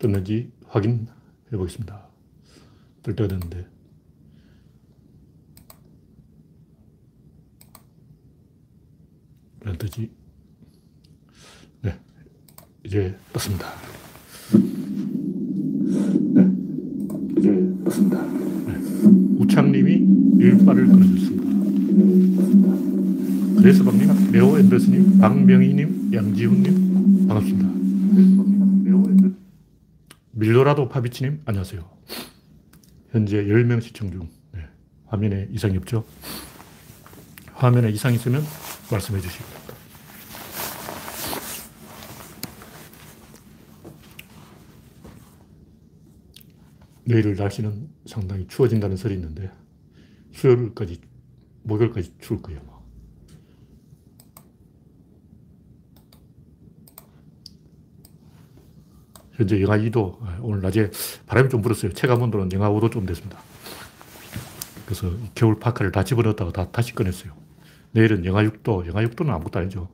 떴는지 확인해 보겠습니다. 뜰 때가 됐는데. 안 뜨지? 네. 이제 떴습니다. 네. 이제 떴습니다. 네. 우창님이 일발을 끊어줬습니다. 그래서 박님, 레오 앤더스님, 박명희님, 양지훈님, 반갑습니다. 밀로라도 파비치님, 안녕하세요. 현재 10명 시청 중. 네. 화면에 이상이 없죠? 화면에 이상이 있으면 말씀해 주시기 바랍니다. 내일 날씨는 상당히 추워진다는 설이 있는데 수요일까지, 목요일까지 추울 거예요. 현재 영하 2도, 오늘 낮에 바람이 좀 불었어요. 체감 온도는 영하 5도 좀 됐습니다. 그래서 겨울 파카를 다 집어넣었다가 다 다시 꺼냈어요. 내일은 영하 6도, 영하 6도는 아무것도 아니죠.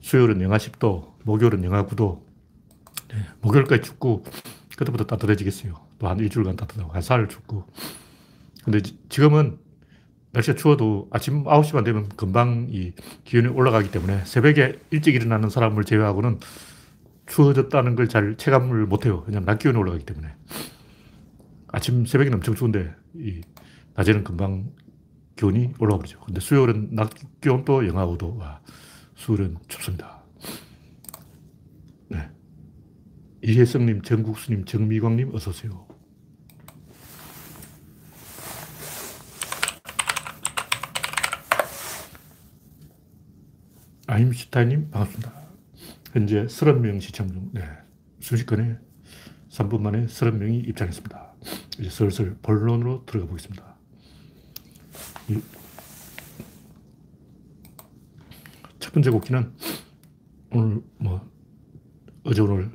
수요일은 영하 10도, 목요일은 영하 9도. 네, 목요일까지 춥고, 그때부터 따뜻해지겠어요. 또 한 일주일간 따뜻하고, 한 사흘 춥고. 근데 지금은 날씨가 추워도 아침 9시만 되면 금방 이 기온이 올라가기 때문에 새벽에 일찍 일어나는 사람을 제외하고는 추워졌다는 걸 잘 체감을 못 해요. 왜냐면 낮 기온이 올라가기 때문에. 아침, 새벽에는 엄청 추운데, 이 낮에는 금방 기온이 올라가 버리죠. 근데 수요일은 낮 기온도 영하 5도. 와, 수요일은 춥습니다. 네. 이혜성님, 정국수님, 정미광님, 어서 오세요. 아임슈타인님, 반갑습니다. 현재 30명 시청 중, 네. 순식간에 3분 만에 30명이 입장했습니다. 이제 슬슬 본론으로 들어가 보겠습니다. 첫 번째 곡기는 오늘 뭐 어제 오늘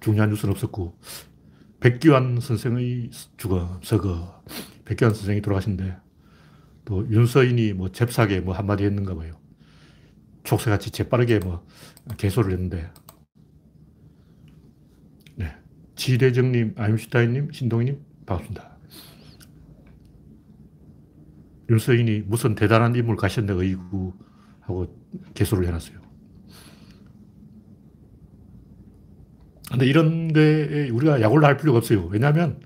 중요한 뉴스는 없었고 백기환 선생의 죽어 서거 백기환 선생이 돌아가신데 또 윤서인이 뭐 잽싸게 뭐 한마디 했는가 봐요. 촉새같이 재빠르게 뭐 개소를 했는데, 네. 지대정님, 아임슈타인님, 신동희님, 반갑습니다. 윤서인이 무슨 대단한 인물 가셨네, 의구, 하고 개소를 해놨어요. 근데 이런 게 우리가 약올라 할 필요가 없어요. 왜냐하면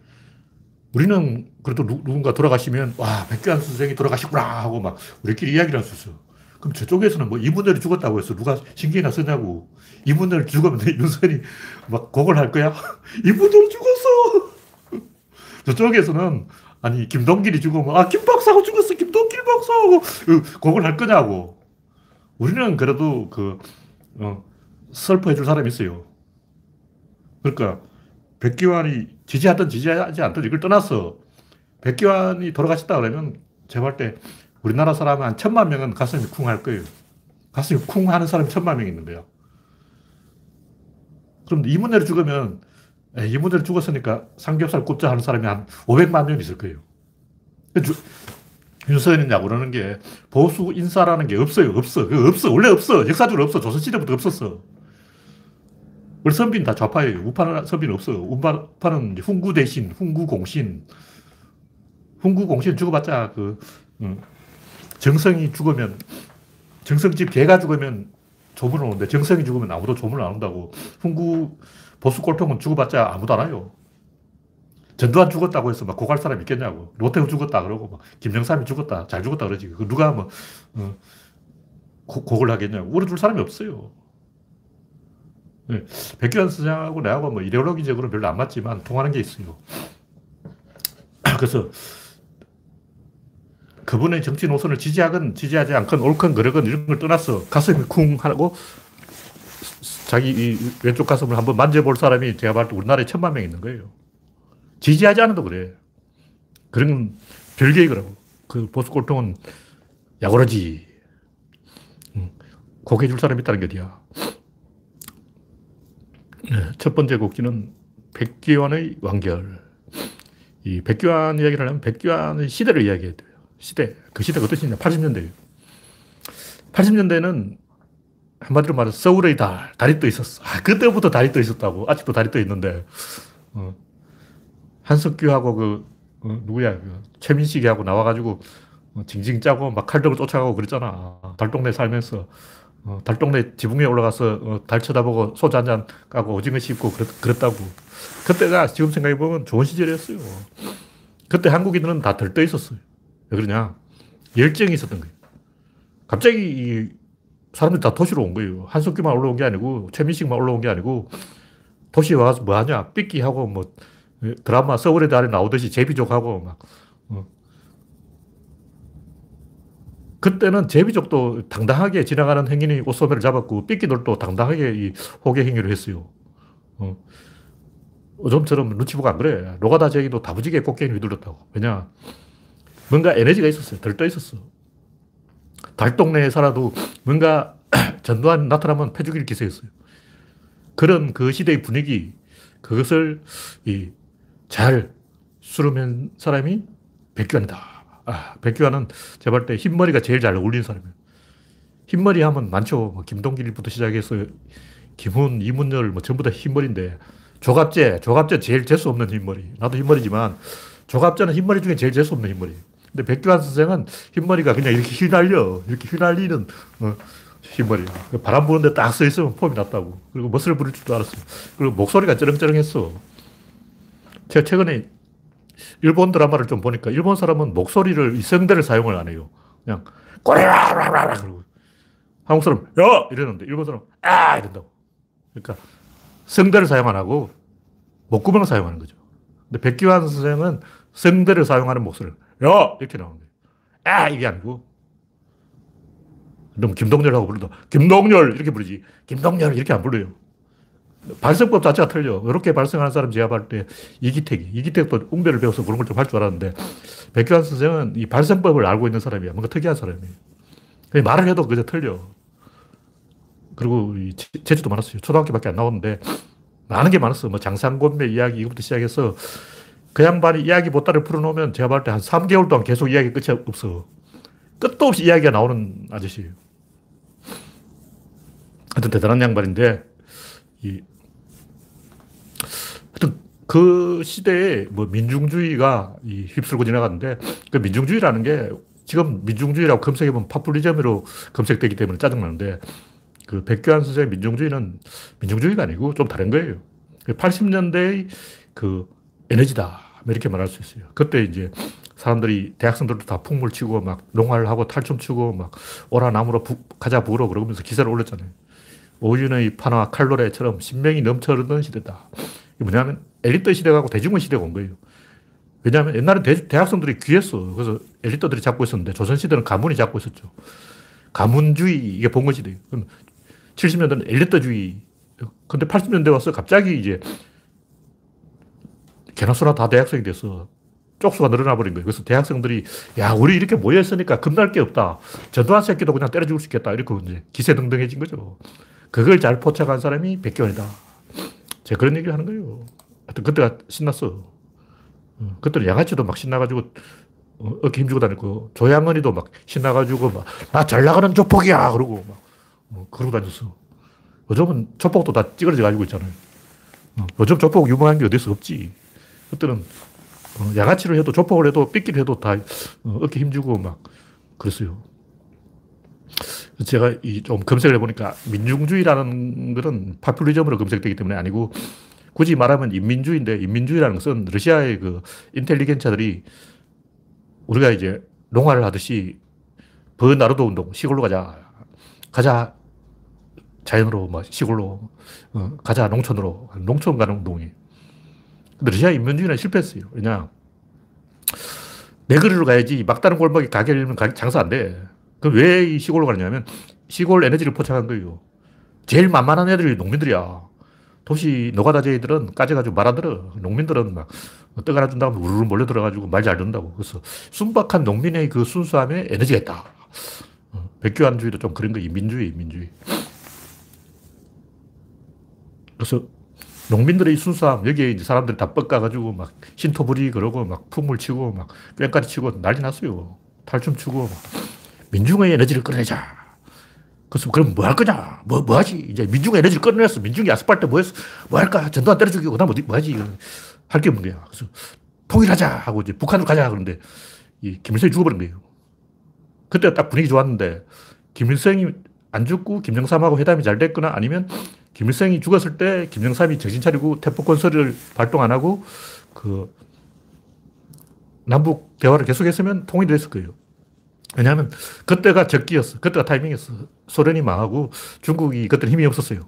우리는 그래도 누군가 돌아가시면, 와, 백교환 선생이 돌아가셨구나 하고 막 우리끼리 이야기를 할 수 있어. 그럼 저쪽에서는 뭐 이문열이 죽었다고 해서 누가 신경이나 쓰냐고. 이문열 죽으면 윤석열이 막 곡을 할 거야? 이문열 죽었어! 저쪽에서는 아니, 김동길이 죽으면, 아, 김박사가 죽었어! 김동길 박사하고 그 곡을 할 거냐고. 우리는 그래도 그, 어, 슬퍼해 줄 사람이 있어요. 그러니까, 백기환이 지지하든 지지하지 않든 이걸 떠났어. 백기환이 돌아가셨다 그러면 제가 때 우리나라 사람은 한 천만 명은 가슴이 쿵 할 거예요. 가슴이 쿵 하는 사람이 천만 명 있는 거예요. 그럼 이문열이 죽으면 이문열이 죽었으니까 삼겹살 굽자 하는 사람이 한 500만 명 있을 거예요. 윤석열이냐 그러는 게 보수 인사라는 게 없어요. 없어. 그 없어. 원래 없어. 역사적으로 없어. 조선시대부터 없었어. 원래 선비는 다 좌파예요. 우파 선비는 없어. 우파는 훈구 대신, 훈구 공신. 훈구 공신 죽어봤자 그, 음, 정성이 죽으면, 정성집 개가 죽으면 조문을 오는데 정성이 죽으면 아무도 조문을 안 온다고. 훈구 보수 꼴통은 죽어봤자 아무도 안 와요. 전두환 죽었다고 해서 막 고갈 사람 있겠냐고. 노태우 죽었다 그러고 막 김정삼이 죽었다. 잘 죽었다 그러지. 그 누가 뭐, 어, 고, 곡을 하겠냐고. 울어줄 사람이 없어요. 네. 백규환 선생하고 내하고 뭐 이데올로기적으로 별로 안 맞지만 통하는 게 있어요. 그래서 그분의 정치 노선을 지지하건 지지하지 않건 옳건 그르건 이런 걸 떠나서 가슴이 쿵 하고 자기 왼쪽 가슴을 한번 만져볼 사람이 제가 봤을 때 우리나라에 천만 명 있는 거예요. 지지하지 않아도 그래. 그런 별개의 거라고. 그 보수 꼴통은 야구러지. 곡 해줄 사람이 있다는 게 어디야. 네, 첫 번째 곡기는 백기환의 완결. 이 백기환 이야기를 하면 백기환의 시대를 이야기해야 돼요. 시대. 그 시대가 어떤 시대냐? 80년대예요. 80년대는 한마디로 말해서 서울의 달, 달이 떠 있었어. 아, 그때부터 달이 떠 있었다고. 아직도 달이 떠 있는데. 어. 한석규하고 그, 어, 누구야, 그 최민식이하고 나와가지고 어, 징징 짜고 막 칼들고 쫓아가고 그랬잖아. 달동네 살면서. 어, 달동네 지붕 위에 올라가서 어, 달 쳐다보고 소주 한 잔 까고 오징어 씹고 그랬, 그랬다고. 그때가 지금 생각해보면 좋은 시절이었어요. 그때 한국인들은 다 들떠 있었어요. 왜 그러냐? 열정이 있었던 거예요. 갑자기 사람들이 다 도시로 온 거예요. 한석규만 올라온 게 아니고, 최민식만 올라온 게 아니고, 도시에 와서 뭐 하냐? 삐끼하고 뭐, 드라마 서울의 달에 나오듯이 제비족하고 막, 어. 그때는 제비족도 당당하게 지나가는 행인이 옷소매를 잡았고, 삐끼들도 당당하게 이 호계 행위를 했어요. 어. 요즘처럼 눈치 보고 안 그래. 노가다 제기도 다부지게 꽃게임 휘둘렀다고. 왜냐? 뭔가 에너지가 있었어요. 들떠 있었어. 달동네에 살아도 뭔가 전두환 나타나면 패죽일 기세였어요. 그런 그 시대의 분위기, 그것을 이, 잘 수르면 사람이 백규환이다. 아, 백규환은 제가 볼 때 흰머리가 제일 잘 어울리는 사람이에요. 흰머리 하면 많죠. 뭐 김동길부터 시작해서 김훈, 이문열 뭐 전부 다 흰머리인데 조갑재, 조갑재 제일 재수 없는 흰머리. 나도 흰머리지만 조갑재는 흰머리 중에 제일 재수 없는 흰머리. 근데 백규환 선생은 흰머리가 그냥 이렇게 휘날려. 이렇게 휘날리는 어, 흰머리. 바람 부는데 딱 서 있으면 폼이 났다고. 그리고 멋을 부릴 줄도 알았어. 그리고 목소리가 쩌렁쩌렁했어. 제가 최근에 일본 드라마를 좀 보니까 일본 사람은 목소리를 이성대를 사용을 안 해요. 그냥 꼬리라라라 그러고 한국 사람 야 이러는데 일본 사람 아 이런다고. 그러니까 성대를 사용 안 하고 목구멍을 사용하는 거죠. 근데 백기환 선생은 성대를 사용하는 목소리를 야! 이렇게 나오는 거예요. 아! 이게 아니고 너무 김동열하고 부르다 김동열 이렇게 부르지 김동열 이렇게 안 불러요. 발성법 자체가 틀려. 이렇게 발성하는 사람 제가 볼때 이기택이. 이기택도 웅배를 배워서 그런 걸 좀 할 줄 알았는데 백규환 선생은 이 발성법을 알고 있는 사람이야. 뭔가 특이한 사람이에요. 말을 해도 그저 틀려. 그리고 제주도 많았어요. 초등학교밖에 안 나오는데 많은 게 많았어. 뭐 장상곤매 이야기 이것부터 시작해서 그 양반이 이야기 보따를 풀어놓으면 제가 볼 때 한 3개월 동안 계속 이야기 끝이 없어. 끝도 없이 이야기가 나오는 아저씨예요. 하여튼 대단한 양반인데, 이, 하여튼 그 시대에 뭐 민중주의가 이 휩쓸고 지나갔는데, 그 민중주의라는 게 지금 민중주의라고 검색해보면 파퓰리즘으로 검색되기 때문에 짜증나는데, 그 백교환 선생의 민중주의는 민중주의가 아니고 좀 다른 거예요. 80년대의 그 에너지다. 뭐 이렇게 말할 수 있어요. 그때 이제 사람들이 대학생들도 다 풍물 치고 막 농활 하고 탈춤 추고 막 오라 나무로 부, 가자 부으러 그러면서 기사를 올렸잖아요. 오윤의 파나 칼로레처럼 신명이 넘쳐흐르던 시대다. 이게 뭐냐면 엘리트 시대하고 대중의 시대가 온 거예요. 왜냐하면 옛날에 대, 학생들이 귀했어. 그래서 엘리트들이 잡고 있었는데 조선시대는 가문이 잡고 있었죠. 가문주의, 이게 봉건시대. 70년대는 엘리트주의. 근데 80년대 와서 갑자기 이제 개나소나 다 대학생이 돼서 쪽수가 늘어나 버린 거예요. 그래서 대학생들이 야 우리 이렇게 모여 있으니까 겁날 게 없다. 전두환 새끼도 그냥 때려 죽을 수 있겠다. 이렇게 이제 기세등등해진 거죠. 그걸 잘 포착한 사람이 백교원이다. 제가 그런 얘기를 하는 거예요. 하여튼 그때가 신났어. 어, 그때는 양아치도 막 신나가지고 어, 어깨 힘주고 다녔고 조양은이도 막 신나가지고 막 나 잘 나가는 조폭이야 그러고 막 어, 그러고 다녔어. 요즘은 조폭도 다 찌그러져 가지고 있잖아요. 요즘 조폭 유명한 게 어디서 없지. 그때는 어, 양아치를 해도 조폭을 해도 삐끼를 해도 다 어, 어깨 힘주고 막 그랬어요. 제가 좀 검색을 해보니까 민중주의라는 것은 파퓰리즘으로 검색되기 때문에 아니고 굳이 말하면 인민주의인데 인민주의라는 것은 러시아의 그 인텔리겐처들이 우리가 이제 농활을 하듯이 버나르도 운동, 시골로 가자. 가자. 자연으로, 뭐, 시골로. 어, 가자, 농촌으로. 농촌 가는 운동이. 근데 러시아 인민주의는 실패했어요. 왜냐. 내 거리로 가야지 막다른 골목에 가게 열면 장사 안 돼. 그럼 왜이 시골로 가느냐면 시골 에너지를 포착한 거예요. 제일 만만한 애들이 농민들이야. 도시 노가다제이들은 까져가지고 말안 들어. 농민들은 막 떡 하나 준다고 우르르 몰려들어가지고 말 잘 듣는다고. 그래서 순박한 농민의 그 순수함에 에너지가 있다. 어, 백교환주의도 좀 그런 거, 인민주의, 인민주의. 그래서 농민들의 순수함, 여기에 이제 사람들이 다 뻑가가지고 막 신토부리 그러고 막 품을 치고 막 뺑까지 치고 난리 났어요. 탈춤 추고 막 민중의 에너지를 끌어내자. 그래서 그럼 뭐 할 거냐? 뭐, 뭐 하지? 이제 민중의 에너지를 끌어냈어. 민중이 아스팔트 뭐 했어? 뭐 할까? 전두환 때려 죽이고, 나 뭐, 뭐 하지? 할 게 없는 거야. 그래서 통일하자 하고 이제 북한으로 가자. 그런데 이 김일성이 죽어버린 거예요. 그때 딱 분위기 좋았는데 김일성이 안 죽고 김정삼하고 회담이 잘 됐거나 아니면 김일성이 죽었을 때 김정삼이 정신 차리고 태포건설을 발동 안 하고 그 남북 대화를 계속했으면 통일이 됐을 거예요. 왜냐하면 그때가 적기였어. 그때가 타이밍이었어. 소련이 망하고 중국이 그때는 힘이 없었어요.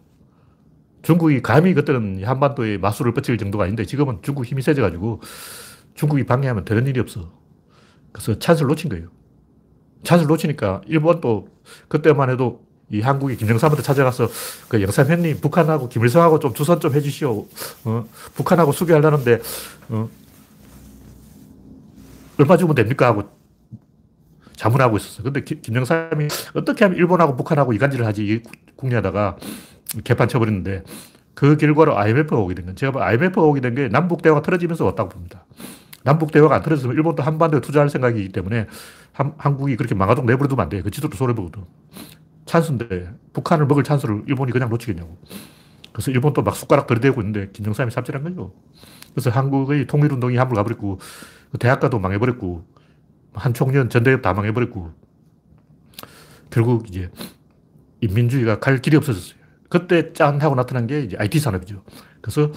중국이 감히 그때는 한반도에 마술을 뻗칠 정도가 아닌데 지금은 중국 힘이 세져가지고 중국이 방해하면 되는 일이 없어. 그래서 찬스를 놓친 거예요. 찬스를 놓치니까 일본도 그때만 해도 이 한국이 김정삼한테 찾아가서 그 영삼현님 북한하고 김일성하고 좀 주선 좀 해주시오. 어? 북한하고 수교하려는데 어? 얼마 주면 됩니까? 하고 자문하고 있었어. 근데 김정삼이 어떻게 하면 일본하고 북한하고 이간질을 하지 국내하다가 개판 쳐버렸는데 그 결과로 IMF가 오게 된 건, 제가 IMF가 오게 된 게 남북 대화가 틀어지면서 왔다고 봅니다. 남북 대화가 안 틀어졌으면 일본도 한반도에 투자할 생각이기 때문에 한, 한국이 그렇게 망하도록 내버려두면 안 돼. 그 지도도 손해보거든. 찬스인데 북한을 먹을 찬스를 일본이 그냥 놓치겠냐고. 그래서 일본도 막 숟가락 들이대고 있는데 김정삼이 삽질한 거죠. 그래서 한국의 통일운동이 함부로 가버렸고 그 대학가도 망해버렸고 한 총련 전대협 다 망해버렸고 결국 이제 인민주의가 갈 길이 없어졌어요. 그때 짠 하고 나타난 게 이제 IT 산업이죠. 그래서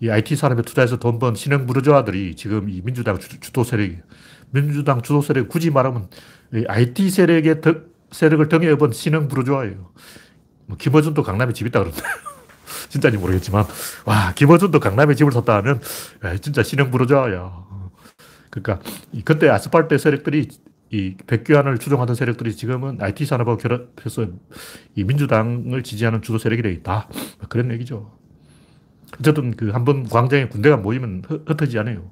이 IT 산업에 투자해서 돈 번 신흥 부르주아들이 지금 이 민주당 주 도 세력이 민주당 주도 세력 굳이 말하면 IT 세력의 더, 세력을 등에 업은 신흥 부르주아예요. 뭐 김어준도 강남에 집 있다 그러는데 진짜인지 모르겠지만 와 김어준도 강남에 집을 샀다 하면 야, 진짜 신흥 부르주아야. 그러니까 그때 아스팔트 세력들이 이 백규환을 추종하던 세력들이 지금은 IT 산업하고 결합해서 이 민주당을 지지하는 주도 세력이 되어 있다. 뭐 그런 얘기죠. 어쨌든 그 한 번 광장에 군대가 모이면 흩어지지 않아요.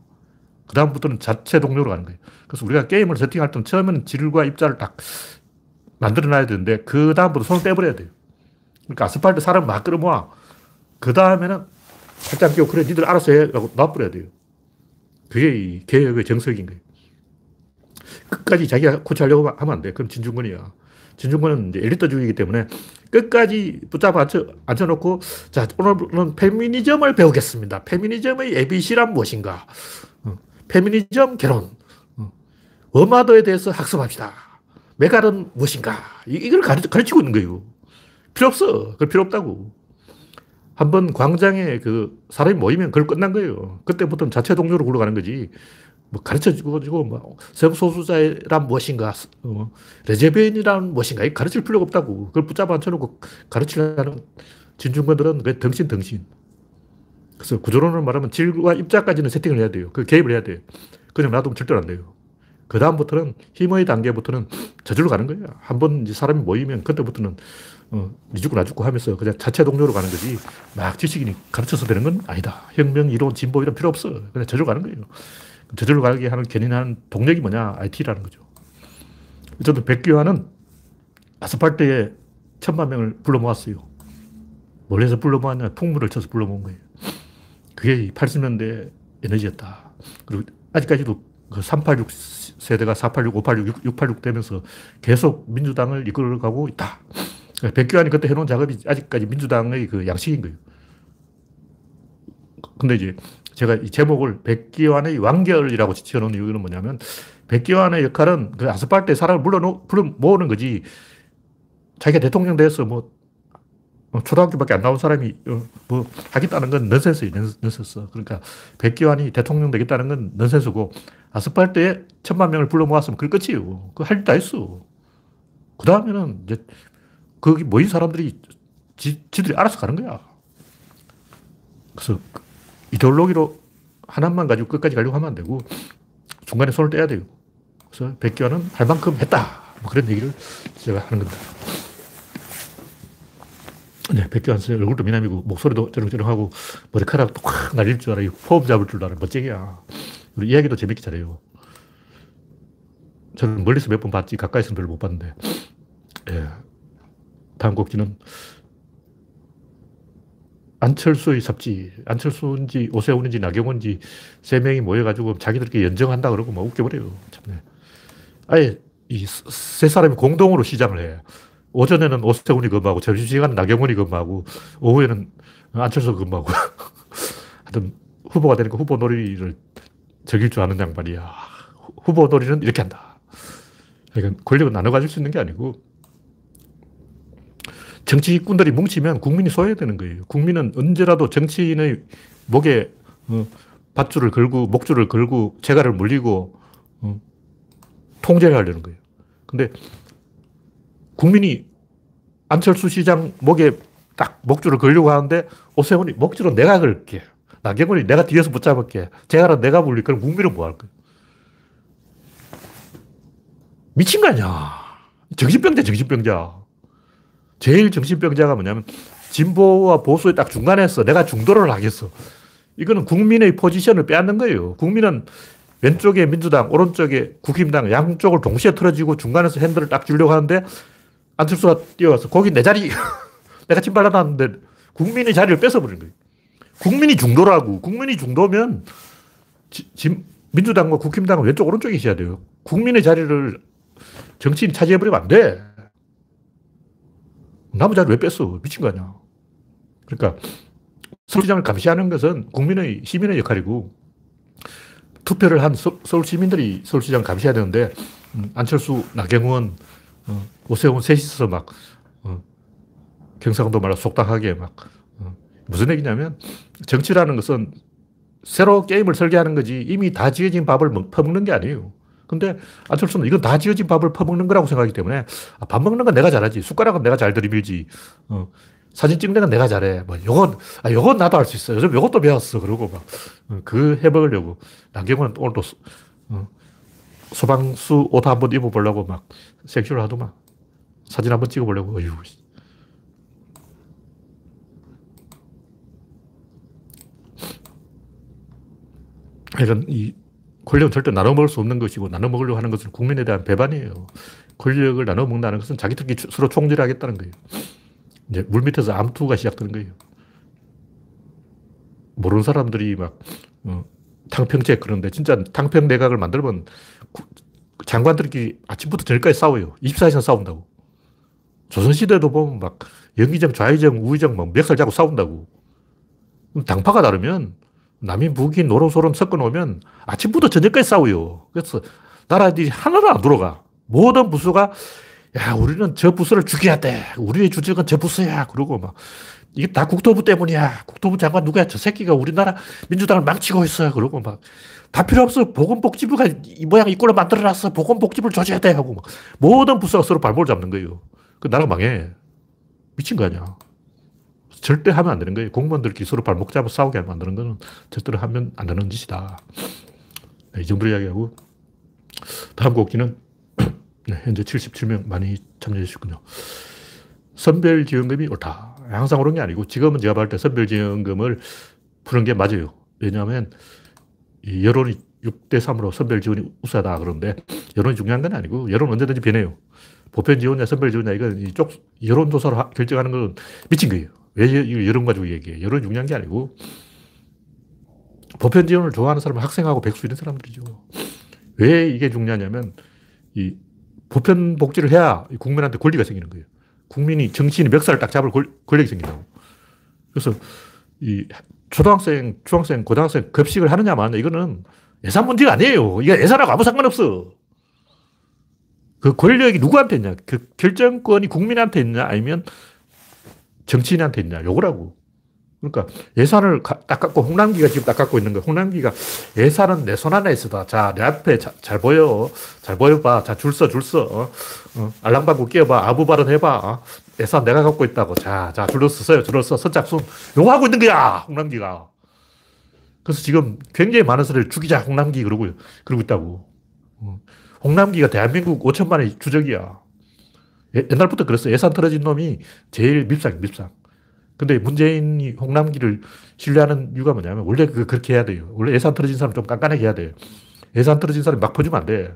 그다음부터는 자체 동료로 가는 거예요. 그래서 우리가 게임을 세팅할 때는 처음에는 질과 입자를 딱 만들어 놔야 되는데, 그 다음부터 손을 떼버려야 돼요. 그러니까 아스팔트 사람 막 끌어모아. 그 다음에는 살짝 끼고, 그래, 니들 알아서 해. 라고 놔버려야 돼요. 그게 이 개혁의 정석인 거예요. 끝까지 자기가 코치하려고 하면 안 돼. 그럼 진중권이야. 진중권은 이제 엘리트주의이기 때문에 끝까지 붙잡아 앉혀, 앉혀놓고, 자, 오늘은 페미니즘을 배우겠습니다. 페미니즘의 ABC란 무엇인가? 어, 페미니즘 개론. 어, 워마더에 대해서 학습합시다. 메갈은 무엇인가? 이걸 가르치고 있는 거예요. 필요 없어. 그 필요 없다고. 한번 광장에 그 사람이 모이면 그걸 끝난 거예요. 그때부터는 자체 동료로 굴러가는 거지. 뭐 가르쳐 주고, 뭐, 성소수자란 무엇인가, 어, 레즈비언이란 무엇인가, 가르칠 필요가 없다고. 그걸 붙잡아 앉혀놓고 가르치려는 진중권들은 그 덩신, 덩신. 그래서 구조론을 말하면 질과 입자까지는 세팅을 해야 돼요. 그 개입을 해야 돼요. 그냥 놔두면 절대로 안 돼요. 그 다음부터는 힘의 단계부터는 저절로 가는 거예요. 한번 사람이 모이면 그때부터는 어, 니 죽고 나 죽고 하면서 그냥 자체 동료로 가는 거지 막 지식인이 가르쳐서 되는 건 아니다. 혁명, 이론, 진보 이런 필요 없어. 그냥 저절로 가는 거예요. 저절로 가게 하는 견인하는 동력이 뭐냐? IT라는 거죠. 어쨌든 백기환은 아스팔트에 천만 명을 불러 모았어요. 뭘 해서 불러 모았냐? 풍물을 쳐서 불러 모은 거예요. 그게 80년대 에너지였다. 그리고 아직까지도 그 386 세대가 486, 586, 686 되면서 계속 민주당을 이끌어가고 있다. 백기환이 그때 해놓은 작업이 아직까지 민주당의 그 양식인 거예요. 근데 이제 제가 이 제목을 백기환의 완결이라고 지어놓은 이유는 뭐냐면 백기환의 역할은 그 아스팔트에 사람을 불러 모으는 거지 자기가 대통령 돼서 뭐 어, 초등학교밖에 안 나온 사람이 어, 뭐 하겠다는 건 넌센스예요. 넌센스. 그러니까 백기환이 대통령 되겠다는 건 넌센스고 아스팔트에 천만 명을 불러 모았으면 그게 끝이에요. 그 할 일 다 했어. 그 다음에는 이제 거기 모인 사람들이 지, 지들이 알아서 가는 거야. 그래서 이데올로기로 하나만 가지고 끝까지 가려고 하면 안 되고 중간에 손을 떼야 돼요. 그래서 백기환은 할 만큼 했다. 뭐 그런 얘기를 제가 하는 겁니다. 네, 백기환 선 얼굴도 미남이고 목소리도 쩌렁쩌렁하고 머리카락도 확 날릴 줄 알아요. 폼 잡을 줄 알아요. 멋쟁이야. 그리고 이야기도 재밌게 잘해요. 저는 멀리서 몇 번 봤지 가까이서는 별로 못 봤는데 예. 다음 곡지는 안철수의 삽지. 안철수인지 오세훈인지 나경원인지 세 명이 모여가지고 자기들끼리 연정한다 그러고 막 웃겨버려요. 참네. 아예 이 세 사람이 공동으로 시장을 해. 오전에는 오세훈이 근무하고 점심시간은 나경원이 근무하고 오후에는 안철수 근무하고 하여튼 후보가 되니까 후보 놀이를 즐길 줄 아는 양반이야. 후보 놀이는 이렇게 한다. 그러니까 권력은 나눠 가질 수 있는 게 아니고 정치꾼들이 뭉치면 국민이 소외되는 거예요. 국민은 언제라도 정치인의 목에 어, 밧줄을 걸고 목줄을 걸고 재갈을 물리고 어, 통제를 하려는 거예요. 근데 국민이 안철수 시장 목에 딱 목줄을 걸려고 하는데 오세훈이 목줄은 내가 걸게. 나경원이 내가 뒤에서 붙잡을게. 재갈은 내가 물리. 그럼 국민은 뭐 할 거야? 미친 거 아니야. 정신병자, 정신병자. 제일 정신병자가 뭐냐면 진보와 보수의 딱 중간에서 내가 중도를 하겠어. 이거는 국민의 포지션을 빼앗는 거예요. 국민은 왼쪽에 민주당, 오른쪽에 국힘당 양쪽을 동시에 틀어지고 중간에서 핸들을 딱 쥐려고 하는데 안철수가 뛰어와서 거기 내 자리 내가 침발라놨는데 국민의 자리를 뺏어버린 거예요. 국민이 중도라고. 국민이 중도면 지, 지, 민주당과 국힘당은 왼쪽 오른쪽에 있어야 돼요. 국민의 자리를 정치인이 차지해버리면 안 돼. 남의 자리 왜 뺐어? 미친 거 아니야. 그러니까 서울시장을 감시하는 것은 국민의 시민의 역할이고 투표를 한 서, 울 시민들이 서울시장을 감시해야 되는데 음, 안철수, 나경원, 어, 오세훈 셋이서 막 어, 경상도 말로 속닥하게 막 어, 무슨 얘기냐면 정치라는 것은 새로 게임을 설계하는 거지 이미 다 지어진 밥을 퍼먹는 게 아니에요. 근데 안철수는 이건 다 지어진 밥을 퍼먹는 거라고 생각하기 때문에 아, 밥 먹는 건 내가 잘하지. 숟가락은 내가 잘 들이밀지. 어, 사진 찍는 건 내가 잘해. 뭐, 요건, 아, 요건 나도 할 수 있어. 요즘 요것도 배웠어. 그러고 막, 어, 그 해먹으려고. 남경은 오늘도 소, 어, 소방수 옷 한번 입어보려고 막 섹시를 하더만. 사진 한번 찍어보려고. 어휴. 이런 이 권력은 절대 나눠 먹을 수 없는 것이고 나눠 먹으려고 하는 것은 국민에 대한 배반이에요. 권력을 나눠 먹는다는 것은 자기들끼리 서로 총질하겠다는 거예요. 이제 물 밑에서 암투가 시작되는 거예요. 모르는 사람들이 막 어, 탕평책 그런데 진짜 탕평 내각을 만들면 장관들끼리 아침부터 저녁까지 싸워요. 24시간 싸운다고. 조선시대도 보면 막 영의정, 좌의정, 우의정 막 멱살 잡고 싸운다고. 당파가 다르면 남인, 북인, 노론소론 섞어 놓으면 아침부터 저녁까지 싸워요. 그래서 나라들이 하나도 안 들어가. 모든 부서가 야, 우리는 저 부서를 죽여야 돼. 우리의 주적은 저 부서야. 그러고 막 이게 다 국토부 때문이야. 국토부 장관 누구야? 저 새끼가 우리나라 민주당을 망치고 있어. 그러고 막 다 필요 없어. 보건복지부가 이 모양 이 꼴로 만들어놨어. 보건복지부를 조져야 돼. 하고 막 모든 부서가 서로 발목을 잡는 거예요. 그 나라 망해. 미친 거 아니야. 절대 하면 안 되는 거예요. 공무원들끼리 서로 발목 잡아 싸우게 만드는 거는 절대로 하면 안 되는 짓이다. 네, 이 정도로 이야기하고 다음 곡기는 네, 현재 77명 많이 참여해 주셨군요. 선별지원금이 옳다. 항상 옳은 게 아니고 지금은 제가 볼 때 선별지원금을 푸는 게 맞아요. 왜냐하면 이 여론이 6대 3으로 선별 지원이 우세하다 그러는데 여론이 중요한 건 아니고 여론 언제든지 변해요. 보편 지원이냐 선별 지원이냐 이건 이쪽 여론조사로 결정하는 건 미친 거예요. 왜 여론 가지고 얘기해? 여론이 중요한 게 아니고 보편 지원을 좋아하는 사람은 학생하고 백수 이런 사람들이죠. 왜 이게 중요하냐면 이 보편 복지를 해야 국민한테 권리가 생기는 거예요. 국민이 정치인이 멱살을 딱 잡을 권력이 생긴다고. 그래서 이 초등학생, 중학생, 고등학생 급식을 하느냐 마느냐 이거는 예산 문제가 아니에요. 이게 예산하고 아무 상관없어. 그 권력이 누구한테 있냐? 그 결정권이 국민한테 있냐? 아니면 정치인한테 있냐, 요거라고. 그러니까 예산을 딱 갖고 홍남기가 지금 딱 갖고 있는 거야. 홍남기가 예산은 내 손 안에 있어다. 자, 내 앞에 자, 잘 보여. 잘 보여봐. 자, 줄 서, 줄 서. 어? 어, 알랑방구 끼워봐. 아부 발언 해봐. 어? 예산 내가 갖고 있다고. 자, 자, 줄을 서요. 줄을 서. 선착순. 요거 하고 있는 거야. 홍남기가. 그래서 지금 굉장히 많은 사람을 죽이자. 홍남기 그러고, 그러고 있다고. 어. 홍남기가 대한민국 5천만의 주적이야. 예, 옛날부터 그랬어. 예산 틀어진 놈이 제일 밉상, 밉상. 근데 문재인이 홍남기를 신뢰하는 이유가 뭐냐면 원래 그 그렇게 해야 돼요. 원래 예산 틀어진 사람 좀 깐깐하게 해야 돼요. 예산 틀어진 사람이 막 퍼주면 안 돼.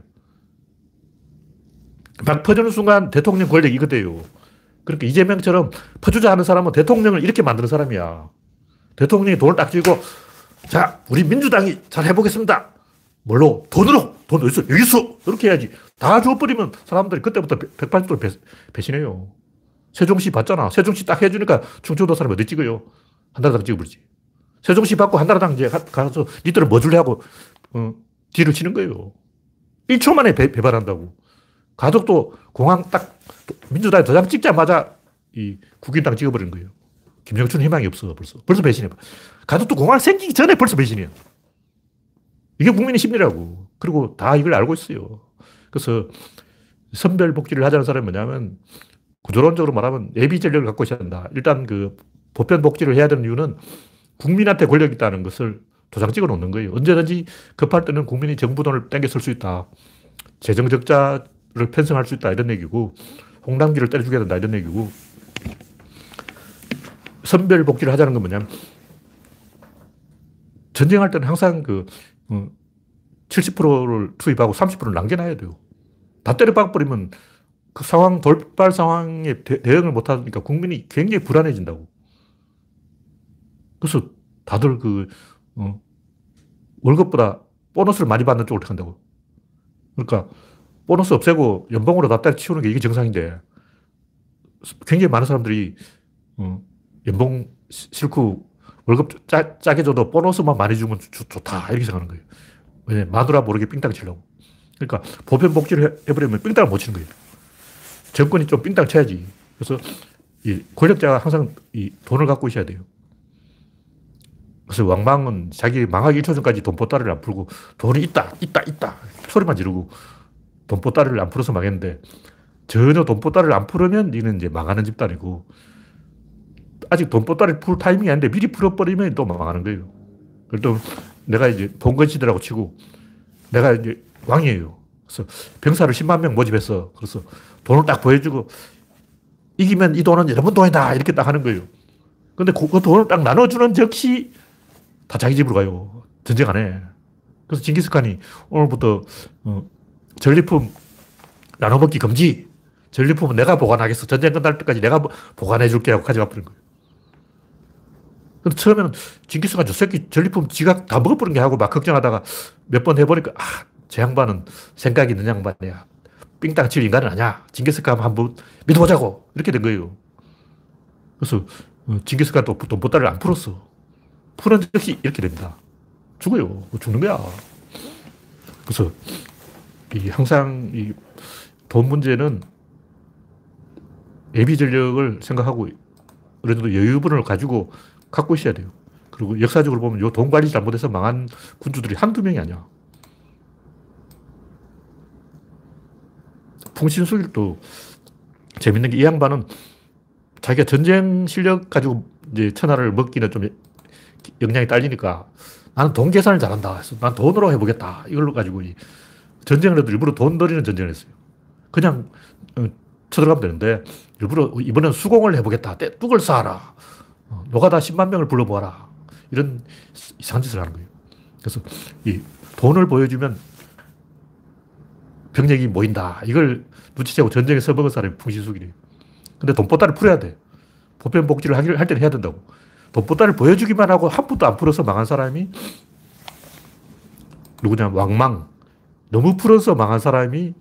막 퍼주는 순간 대통령 권력이 이거 돼요. 그러니까 이재명처럼 퍼주자 하는 사람은 대통령을 이렇게 만드는 사람이야. 대통령이 돈을 딱 쥐고 자, 우리 민주당이 잘 해보겠습니다. 뭘로? 돈으로! 돈 어디서? 여기 있어! 이렇게 해야지. 다 줘버리면 사람들이 그때부터 180도로 배, 배신해요. 세종시 받잖아. 세종시 딱 해주니까 충청도 사람 어디 찍어요? 한나라당 찍어버리지. 세종시 받고 한나라당 이제 가서 니들은 뭐 줄래 하고, 어, 뒤를 치는 거예요. 1초 만에 배, 배반한다고. 가덕도 공항 딱 민주당에 도장 찍자마자 이 국민당 찍어버리는 거예요. 김영춘 희망이 없어, 벌써. 벌써 배신해. 가덕도 공항 생기기 전에 벌써 배신이야. 이게 국민의 심리라고. 그리고 다 이걸 알고 있어요. 그래서 선별 복지를 하자는 사람이 뭐냐면 구조론적으로 말하면 예비 전력을 갖고 있어야 한다. 일단 그 보편 복지를 해야 되는 이유는 국민한테 권력이 있다는 것을 도장 찍어 놓는 거예요. 언제든지 급할 때는 국민이 정부 돈을 땡겨 쓸 수 있다. 재정 적자를 편성할 수 있다. 이런 얘기고, 홍당기를 때려주게 된다. 이런 얘기고, 선별 복지를 하자는 건 뭐냐면, 전쟁할 때는 항상 그, 70%를 어, 투입하고 30%를 남겨놔야 돼요. 다 때려박버리면 그 상황, 돌발 상황에 대, 응을 못하니까 국민이 굉장히 불안해진다고. 그래서 다들 그, 어, 월급보다 보너스를 많이 받는 쪽으로 간다고. 그러니까 보너스 없애고 연봉으로 다 때려치우는 게 이게 정상인데 굉장히 많은 사람들이 어, 연봉 싫고 월급 짜, 짜게 줘도 보너스만 많이 주면 좋, 좋다 이렇게 생각하는 거예요. 왜냐 마누라 모르게 삥땅 치려고. 그러니까 보편 복지를 해 버리면 삥땅을 못 치는 거예요. 정권이 좀 삥땅 쳐야지. 그래서 이 권력자가 항상 이 돈을 갖고 있어야 돼요. 그래서 왕망은 자기 망하기 1초 전까지 돈 보따리를 안 풀고 돈이 있다, 있다, 있다 소리만 지르고 돈 보따리를 안 풀어서 망했는데 전혀 돈 보따리를 안 풀으면 이는 이제 망하는 집단이고 아직 돈보따리 풀 타이밍이 아닌데 미리 풀어버리면 또 망하는 거예요. 그래도 내가 이제 봉건시대라고 치고 내가 이제 왕이에요. 그래서 병사를 10만 명 모집해서 그래서 돈을 딱 보여주고 이기면 이 돈은 여러분 돈이다 이렇게 딱 하는 거예요. 근데 그, 그 돈을 딱 나눠주는 즉시 다 자기 집으로 가요. 전쟁 안 해. 그래서 징기스칸이 오늘부터 어, 전리품 나눠먹기 금지. 전리품은 내가 보관하겠어. 전쟁 끝날 때까지 내가 보관해 줄게 하고 가져가 버린 거예요. 근데 처음에는 징기스칸 저 새끼 전리품 지가 다 먹어버린 게 하고 막 걱정하다가 몇 번 해보니까 아, 저 양반은 생각이 있는 양반이야. 삥땅 칠 인간은 아니야. 징기스칸 한번 믿어보자고. 이렇게 된 거예요. 그래서 어, 징기스칸 또 돈보따리를 안 풀었어. 푸는 즉시 이렇게 됩니다. 죽어요. 뭐 죽는 거야. 그래서 이 항상 이 돈 문제는 예비 전력을 생각하고 어느 정도 여유분을 가지고 갖고 있어야 돼요. 그리고 역사적으로 보면 요 돈 관리 잘못해서 망한 군주들이 한두 명이 아니야. 풍신수길도 재밌는 게 이 양반은 자기가 전쟁 실력 가지고 이제 천하를 먹기는 좀 역량이 딸리니까 나는 돈 계산을 잘한다. 그래서 난 돈으로 해보겠다. 이걸로 가지고 전쟁을 해도 일부러 돈 들이는 전쟁을 했어요. 그냥 어, 쳐들어가면 되는데 일부러 이번엔 수공을 해보겠다. 뚝을 쌓아라. 어, 노가다 10만 명을 불러보아라. 이런 이상한 짓을 하는 거예요. 그래서 이 돈을 보여주면 병력이 모인다. 이걸 눈치채고 전쟁에 써먹은 사람이 풍신수길이에요. 근데 돈보따를 풀어야 돼. 보편 복지를 할 때는 해야 된다고. 돈보따를 보여주기만 하고 한 푼도 안 풀어서 망한 사람이 누구냐, 왕망. 너무 풀어서 망한 사람이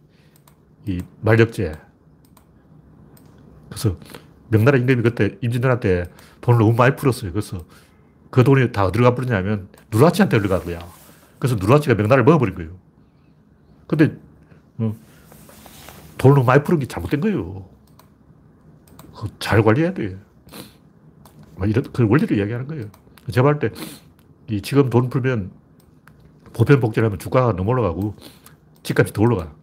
이 말력제. 그래서 명나라 임금이 그때 임진왜란때 돈을 너무 많이 풀었어요. 그래서 그 돈이 다 어디로 가버리냐면 누라치한테 흘러간 거야. 그래서 누라치가 명나라를 먹어버린 거예요. 근데 어, 돈을 너무 많이 푸는 게 잘못된 거예요. 잘 관리해야 돼. 뭐 이런, 그 원리를 이야기하는 거예요. 제가 볼 때, 이 지금 돈 풀면 보편 복지를 하면 주가가 너무 올라가고 집값이 더 올라가.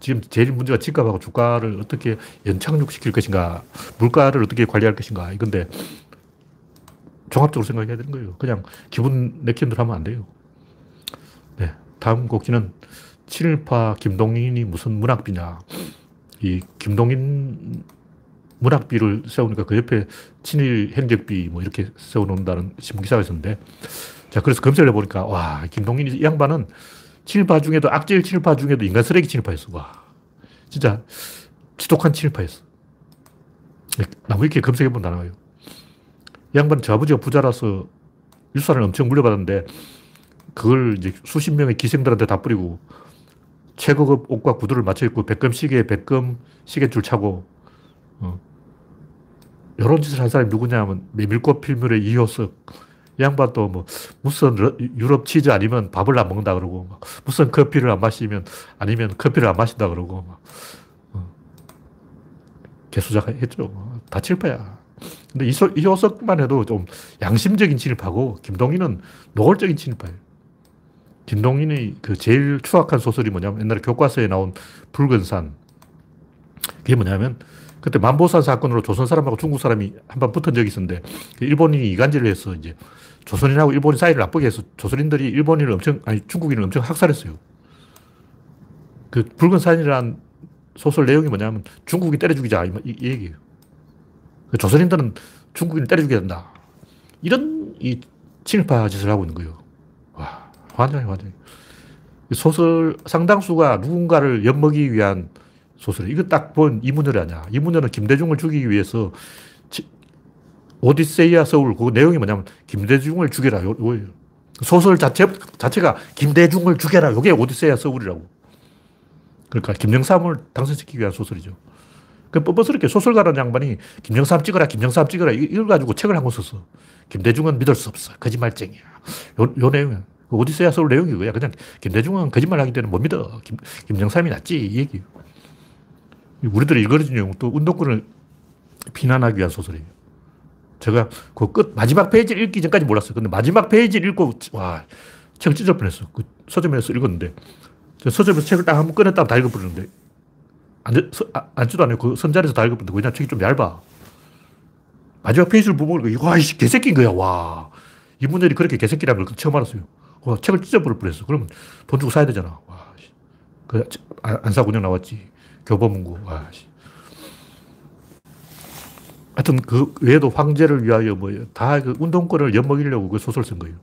지금 제일 문제가 집값하고 주가를 어떻게 연착륙시킬 것인가, 물가를 어떻게 관리할 것인가, 이건데 종합적으로 생각해야 되는 거예요. 그냥 기분 내키는 대로 하면 안 돼요. 네. 다음 곡지는 친일파 김동인이 무슨 문학비냐. 이 김동인 문학비를 세우니까 그 옆에 친일 행적비 뭐 이렇게 세워놓는다는 신문 기사가 있었는데 자, 그래서 검색을 해보니까 와, 김동인 이 양반은 친일파 중에도 악질 친일파 중에도 인간 쓰레기 친일파였어. 와, 진짜 지독한 친일파였어. 나무 이렇게 검색해보면 나와요. 이 양반은 저 아버지가 부자라서 유산을 엄청 물려받았는데 그걸 이제 수십 명의 기생들한테 다 뿌리고 최고급 옷과 구두를 맞춰 입고 백금 시계에 백금 시계줄 차고 어. 이런 짓을 한 사람이 누구냐 하면 메밀꽃 필물의 이효석. 이 양반도 뭐 무슨 유럽 치즈 아니면 밥을 안 먹는다 그러고 무슨 커피를 안 마시면 아니면 커피를 안 마신다 그러고 막 어. 개수작 했죠. 다 칠파야. 근데 이효석만 해도 좀 양심적인 진입하고 김동인은 노골적인 진입파예요. 김동인의 그 제일 추악한 소설이 뭐냐면 옛날에 교과서에 나온 붉은 산. 그게 뭐냐면 그때 만보산 사건으로 조선 사람하고 중국 사람이 한 번 붙은 적이 있었는데 그 일본인이 이간질을 해서 이제 조선인하고 일본인 사이를 나쁘게 해서 조선인들이 일본인을 엄청, 아니 중국인을 엄청 학살했어요. 그 붉은 산이라는 소설 내용이 뭐냐면 중국이 때려 죽이자 이, 이 얘기예요. 그 조선인들은 중국인을 때려 죽여야 된다. 이런 이 친일파 짓을 하고 있는 거예요. 와, 완전히 완전히. 소설 상당수가 누군가를 엿먹기 위한 소설. 이거 딱 본 이문열 아니야. 이문열은 김대중을 죽이기 위해서 오디세이아 서울 그 내용이 뭐냐면 김대중을 죽여라 요, 요예요. 소설 자체 자체가 김대중을 죽여라 요게 오디세이아 서울이라고. 그러니까 김영삼을 당선시키기 위한 소설이죠. 그 뻔뻔스럽게 소설가라는 양반이 김영삼 찍어라 김영삼 찍어라 이걸 가지고 책을 한 권 썼어. 김대중은 믿을 수 없어. 거짓말쟁이야. 요, 요 내용이야. 그 오디세이아 서울 내용이 그야 그냥 김대중은 거짓말 하기 때문에 못 믿어. 김, 김영삼이 낫지. 이 얘기. 우리들이 읽어진 내용 또 운동권을 비난하기 위한 소설이에요. 제가 그 끝, 마지막 페이지를 읽기 전까지 몰랐어요. 근데 마지막 페이지를 읽고, 와, 책을 찢을 뻔했어. 그 서점에서 읽었는데, 서점에서 책을 딱 한 번 꺼냈다가 다 읽어버렸는데, 안, 서, 아, 앉지도 않아요. 그 선자리에서 다 읽어버렸는데, 왜냐 책이 좀 얇아. 마지막 페이지를 보고, 와, 이씨, 개새끼인 거야, 와. 이분들이 그렇게 개새끼라는 걸 처음 알았어요. 와, 책을 찢어버릴 뻔했어. 그러면 돈 주고 사야 되잖아. 와, 그, 안사군역 나왔지. 교보문고. 와, 씨. 하여튼 그 외에도 황제를 위하여 뭐다 그 운동권을 엿먹이려고 그 소설 쓴 거예요.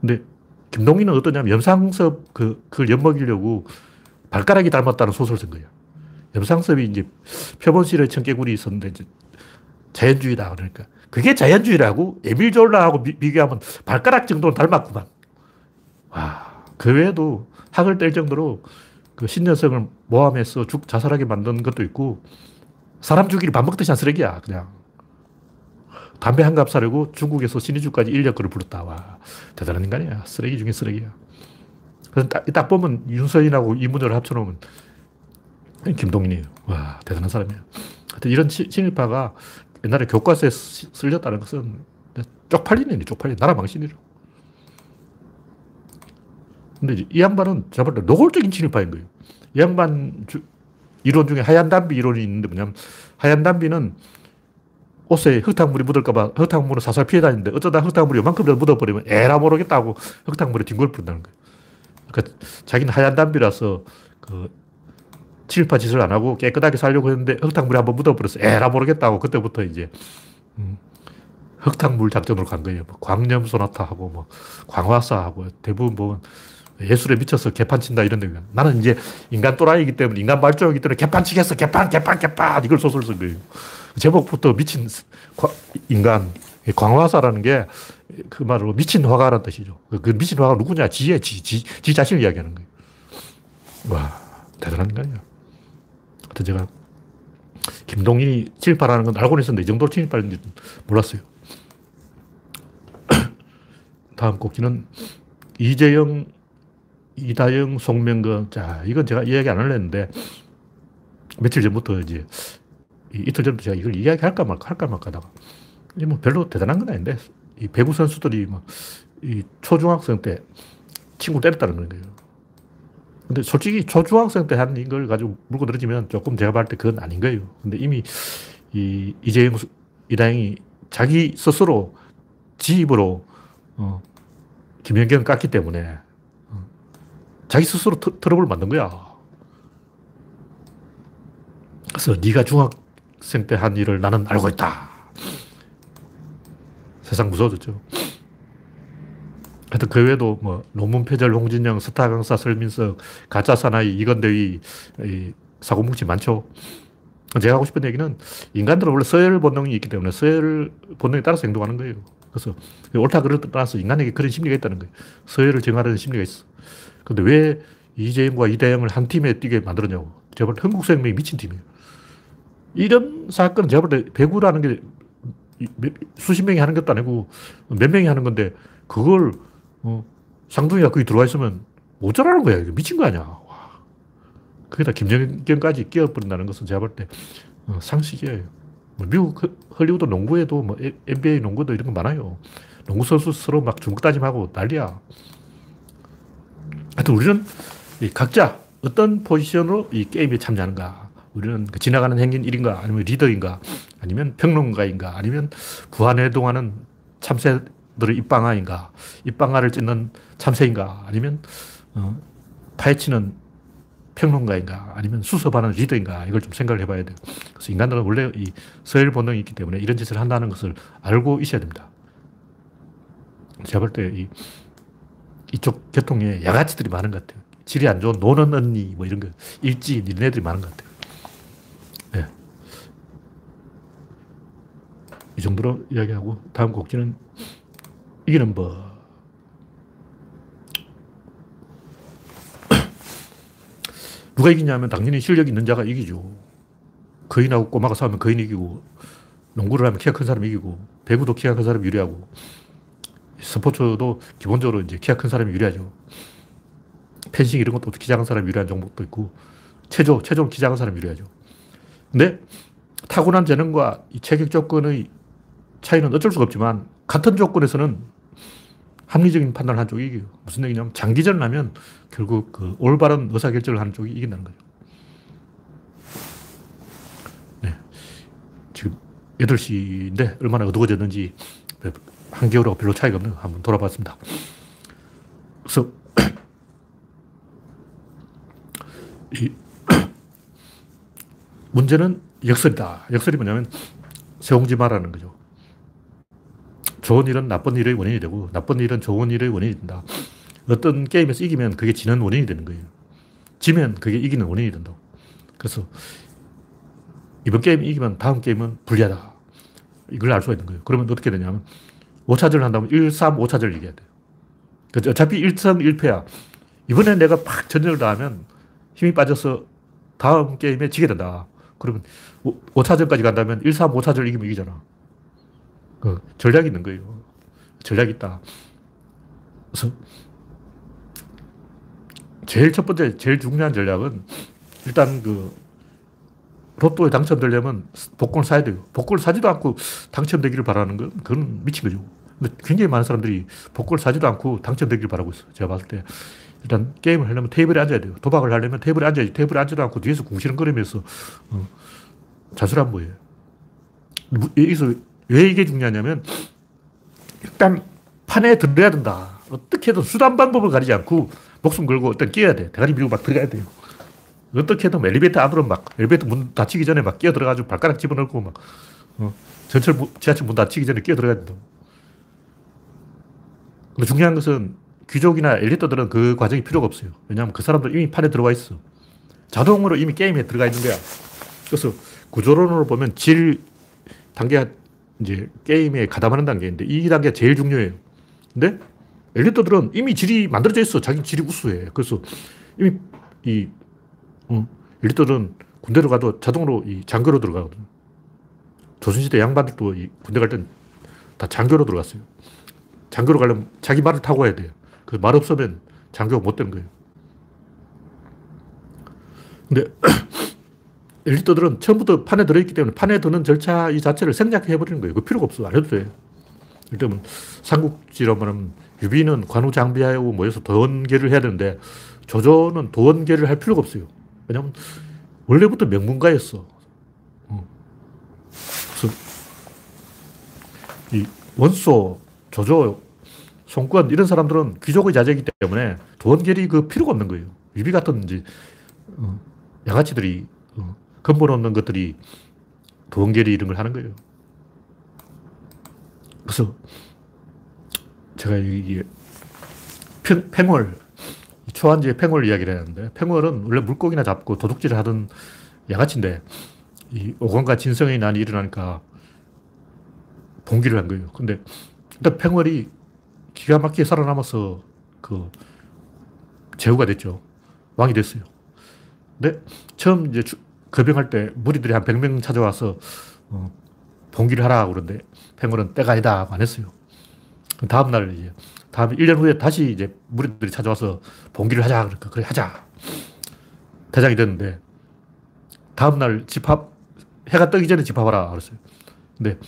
근데 김동인은 어떠냐면 염상섭 그, 그걸 엿먹이려고 발가락이 닮았다는 소설 쓴 거예요. 염상섭이 이제 표본실의 청개구리 있었는데 이제 자연주의다 그러니까 그게 자연주의라고 에밀 졸라하고 비 교하면 발가락 정도는 닮았구만. 와, 그 외에도 학을 뗄 정도로 그 신년성을 모함해서 죽 자살하게 만든 것도 있고 사람 죽이를 밥 먹듯이 한 쓰레기야, 그냥. 담배 한 갑 사려고 중국에서 신의주까지 인력거를 불렀다. 와, 대단한 인간이야. 쓰레기 중에 쓰레기야. 그래서 딱, 딱 보면 윤서인하고 이문열을 합쳐놓으면 김동인이에요. 와, 대단한 사람이야. 하여튼 이런 친일파가 옛날에 교과서에 쓸렸다는 것은 쪽팔리네, 쪽팔리. 나라 망신이죠. 근데 이 양반은 볼때 노골적인 친일파인 거예요. 이 양반 주, 이론 중에 하얀 담비 이론이 있는데 뭐냐면 하얀 담비는 옷에 흙탕물이 묻을까봐 흙탕물을 살살 피해 다니는데 어쩌다 흙탕물이 요만큼이라도 묻어버리면 에라 모르겠다고 흙탕물에 뒹굴어뿐다는 거예요. 그러니까 자기는 하얀 담비라서 그 친일파 짓을 안 하고 깨끗하게 살려고 했는데 흙탕물이 한번 묻어버려서 에라 모르겠다고 그때부터 이제 음, 흙탕물 작전으로 간 거예요. 뭐 광염 소나타하고 뭐 광화사하고 대부분 보면 예술에 미쳐서 개판 친다 이런 데 나는 이제 인간 또라이기 때문에 인간 발전이기 때문에 개판 치겠어 개판 개판 개판 이걸 소설 쓴 거예요. 제목부터 미친 인간 광화사라는 게 그 말로 미친 화가라는 뜻이죠. 그 미친 화가 누구냐? 지혜, 지, 지, 지 자신을 이야기하는 거예요. 와, 대단한 인간이야. 하여튼 제가 김동인이 친일파라는 건 알고는 있었는데 이 정도로 친일파인지 몰랐어요. 다음 곡기는 이재영 이다영, 송명근. 자, 이건 제가 이야기 안 하려는데, 며칠 전부터 이제, 이 틀 전부터 제가 이걸 이야기할까 말까, 할까 말까 하다가, 뭐 별로 대단한 건 아닌데, 이 배구 선수들이 뭐, 이 초중학생 때 친구 때렸다는 거예요. 근데 솔직히 초중학생 때 한 이걸 가지고 물고 늘어지면 조금 제가 봤을 때 그건 아닌 거예요. 근데 이미 이 이재영, 이다영이 자기 스스로 지 입으로 어, 김연경 깠기 때문에 자기 스스로 트, 러블을 만든 거야. 그래서 네가 중학생 때 한 일을 나는 알고 있다. 세상 무서워졌죠. 하여튼 그 외에도 뭐 논문 표절, 홍진영, 스타 강사, 설민석, 가짜 사나이, 이건대위, 사고뭉치 많죠. 제가 하고 싶은 얘기는 인간들은 원래 서열 본능이 있기 때문에 서열 본능에 따라서 행동하는 거예요. 그래서 옳다 그르다 따라서 인간에게 그런 심리가 있다는 거예요. 서열을 정하려는 심리가 있어. 근데 왜 이재용과 이대영을 한 팀에 뛰게 만들었냐고. 제발 한국생명이 미친 팀이에요. 이런 사건은 때 배구라는 게 수십 명이 하는 것도 아니고 몇 명이 하는 건데 그걸 어, 상둥이가 거기 들어와 있으면 모자라는 거야. 미친 거 아니야. 와. 거기다 김연경까지 끼어버린다는 것은 제가 볼때 어, 상식이에요. 뭐 미국 헐리우드 농구에도 뭐 NBA 농구도 이런 거 많아요. 농구 선수 서로 막 주먹 다짐하고 난리야. 하여튼 우리는 각자 어떤 포지션으로 이 게임에 참여하는가. 우리는 그 지나가는 행인 일인가, 아니면 리더인가, 아니면 평론가인가, 아니면 부안해동하는 참새들의 입방아인가, 입방아를 찢는 참새인가, 아니면 어, 파헤치는 평론가인가, 아니면 수습하는 리더인가, 이걸 좀 생각을 해봐야 돼요. 그래서 인간들은 원래 이 서열 본능이 있기 때문에 이런 짓을 한다는 것을 알고 있어야 됩니다. 제가 볼때 이, 이쪽 계통에 야가치들이 많은 것 같아요. 질이 안 좋은 노는 언니, 뭐 이런 거, 일지, 니네들이 많은 것 같아요. 네. 이 정도로 이야기하고, 다음 곡지는 이기는 법. 누가 이기냐면 당연히 실력 있는 자가 이기죠. 거인하고 꼬마가 싸우면 거인이 이기고, 농구를 하면 키가 큰 사람이 이기고, 배구도 키가 큰 사람이 유리하고, 스포츠도 기본적으로 이제 키가 큰 사람이 유리하죠. 펜싱 이런 것도 키 작은 사람이 유리한 종목도 있고, 체조, 체조는 키 작은 사람이 유리하죠. 근데 타고난 재능과 이 체격 조건의 차이는 어쩔 수가 없지만, 같은 조건에서는 합리적인 판단을 한 쪽이 이겨요. 무슨 얘기냐면, 장기전을 하면 결국 그 올바른 의사결정을 하는 쪽이 이긴다는 거예요. 네. 지금 8시인데 얼마나 어두워졌는지 한겨울하고 별로 차이가 없는 한번 돌아봤습니다. 그래서 이 문제는 역설이다. 역설이 뭐냐면 세옹지 마라는 거죠. 좋은 일은 나쁜 일의 원인이 되고 나쁜 일은 좋은 일의 원인이 된다. 어떤 게임에서 이기면 그게 지는 원인이 되는 거예요. 지면 그게 이기는 원인이 된다고. 그래서 이번 게임 이기면 다음 게임은 불리하다. 이걸 알 수가 있는 거예요. 그러면 어떻게 되냐면 5차전을 한다면 1, 3, 5차전을 이겨야 돼요. 그러니까 어차피 1승 1패야. 이번에 내가 팍 전열을 다하면 힘이 빠져서 다음 게임에 지게 된다. 그러면 5 차전까지 간다면 1, 3, 5차전을 이기면 이기잖아. 그 전략이 있는 거예요. 전략이 있다. 그래서 제일 첫 번째, 제일 중요한 전략은 일단 그 로또에 당첨되려면 복권을 사야 돼요. 복권을 사지도 않고 당첨되기를 바라는 건 그건 미친 거죠. 근데 굉장히 많은 사람들이 복권을 사지도 않고 당첨되기를 바라고 있어요. 제가 봤을 때. 일단 게임을 하려면 테이블에 앉아야 돼요. 도박을 하려면 테이블에 앉아야지. 테이블에 앉지도 않고 뒤에서 궁시렁거리면서 어, 자수란 뭐예요. 여기서 왜 이게 중요하냐면 일단 판에 들어야 된다. 어떻게든 수단 방법을 가리지 않고 목숨 걸고 일단 끼어야 돼. 대가리 밀고 막 들어가야 돼요. 어떻게든 엘리베이터 안으로 막, 엘리베이터 문 닫히기 전에 막 끼어 들어가지고 발가락 집어넣고 막, 어, 전철, 지하철 문 닫히기 전에 끼어 들어가야 된다. 근데 중요한 것은 귀족이나 엘리트들은 그 과정이 필요가 없어요. 왜냐하면 그 사람들 이미 판에 들어와 있어. 자동으로 이미 게임에 들어가 있는 거야. 그래서 구조론으로 보면 질 단계가 이제 게임에 가담하는 단계인데 이 단계가 제일 중요해요. 근데 엘리트들은 이미 질이 만들어져 있어. 자기 질이 우수해. 그래서 이미 이 어, 엘리트들은 군대로 가도 자동으로 이 장교로 들어가거든. 조선시대 양반들도 이 군대 갈 땐 다 장교로 들어갔어요. 장교로 가려면 자기 말을 타고 가야 돼요. 그 말 없으면 장교가 못 되는 거예요. 근데 엘리트들은 처음부터 판에 들어있기 때문에 판에 드는 절차 이 자체를 생략해버리는 거예요. 그 필요가 없어. 안 해도 돼. 예를 삼국지로 들면 유비는 관우 장비하고 모여서 도원결의를 해야 되는데 조조는 도원결의를 할 필요가 없어요. 왜냐면 원래부터 명문가였어. 어. 그래서 이 원소, 조조, 손권 이런 사람들은 귀족의 자제이기 때문에 도원결의 그 필요가 없는 거예요. 유비 같은 이제 어, 양아치들이 어, 근본 없는 것들이 도원결이 이런 걸 하는 거예요. 그래서 제가 이게 팽월 초한지에 팽월 이야기를 하는데 팽월은 원래 물고기나 잡고 도둑질을 하던 양아치인데 이 오건과 진성의 난이 일어나니까 봉기를 한 거예요. 근데 일단 팽월이 기가 막히게 살아남아서 그 제후가 됐죠. 왕이 됐어요. 근데 처음 이제 거병할 때 무리들이 한 100명 찾아와서 어, 봉기를 하라 그러는데 팽월은 때가 아니다 안 했어요. 다음날 이제 다음 1년 후에 다시 이제 무리들이 찾아와서 봉기를 하자 그러니까 그래 하자. 대장이 됐는데 다음날 집합 해가 뜨기 전에 집합하라 그랬어요. 근데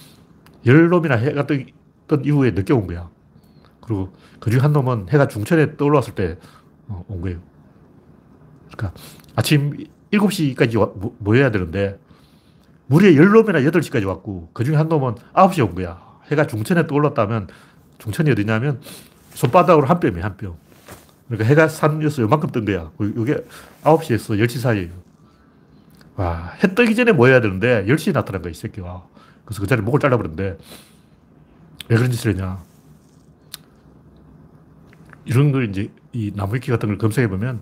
열 놈이나 해가 뜨, 던 이후에 늦게 온 거야. 그리고 그중 한 놈은 해가 중천에 떠올랐을 때온 어, 거예요. 그러니까 아침 7시까지 와, 모, 모여야 되는데 무리에 열 놈이나 8시까지 왔고 그 중에 한 놈은 9시에 온 거야. 해가 중천에 떠올랐다면 중천이 어디냐면 손바닥으로 한 뼘이야, 한 뼘. 그러니까 해가 산에서 요만큼 뜬 거야. 이게 9시에서 10시 사이에요. 와, 해 뜨기 전에 모여야 되는데 10시에 나타난 거야, 이 새끼가. 그래서 그 자리에 목을 잘라버렸는데 왜 그런 짓을 했냐. 이런 걸 이제 이 나무위키 같은 걸 검색해 보면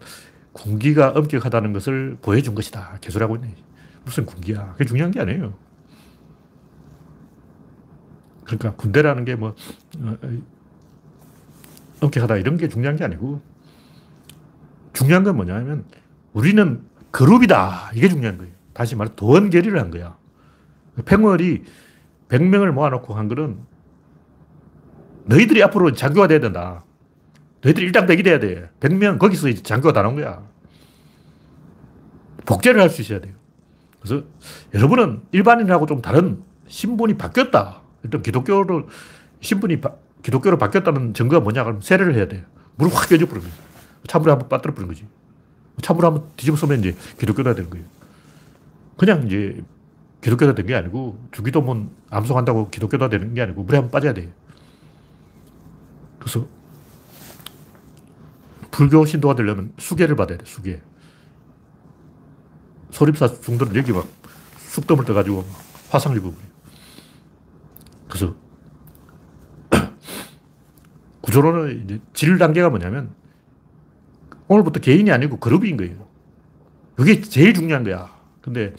군기가 엄격하다는 것을 보여준 것이다. 개소리하고 있네. 무슨 군기야. 그게 중요한 게 아니에요. 그러니까 군대라는 게 뭐, 어, 엄격하다 이런 게 중요한 게 아니고 중요한 건 뭐냐면 우리는 그룹이다. 이게 중요한 거예요. 다시 말해 도원결의를 한 거야. 팽월이 100명을 모아놓고 한 거는 너희들이 앞으로 장교가 돼야 된다. 너희들이 일당백이 돼야 돼. 100명 거기서 이제 장교가 다 나온 거야. 복제를 할 수 있어야 돼요. 그래서 여러분은 일반인하고 좀 다른 신분이 바뀌었다. 일단 기독교를, 신분이 바, 기독교로 바뀌었다는 증거가 뭐냐? 그럼 세례를 해야 돼. 물을 확 깨져 거야. 찬물에 한번 빠뜨려 버리는 거지. 찬물에 한번 뒤집어 쓰면 이제 기독교가 되는 거예요. 그냥 이제 기독교가 된 게 아니고 주기도문 암송한다고 기독교가 되는 게 아니고 물에 한번 빠져야 돼. 그래서 불교 신도가 되려면 수계를 받아야 돼, 수계. 소립사 중들은 여기 막 쑥덤을 떠가지고 화상을 입어버려. 그래서 구조론은 이제 질 단계가 뭐냐면 오늘부터 개인이 아니고 그룹인 거예요. 이게 제일 중요한 거야. 근데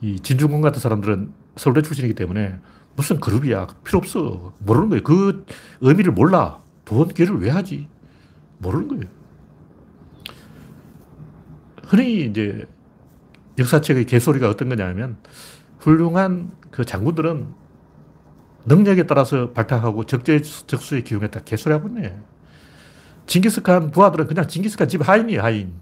이 진중권 같은 사람들은 서울대 출신이기 때문에 무슨 그룹이야. 필요 없어. 모르는 거예요. 그 의미를 몰라. 돈계를 왜 하지? 모르는 거예요. 흔히 이제 역사책의 개소리가 어떤 거냐면 훌륭한 그 장군들은 능력에 따라서 발탁하고 적재적소에 기용했다. 개소리 하고 있네. 징기스칸 부하들은 그냥 징기스칸 집 하인이에요, 하인.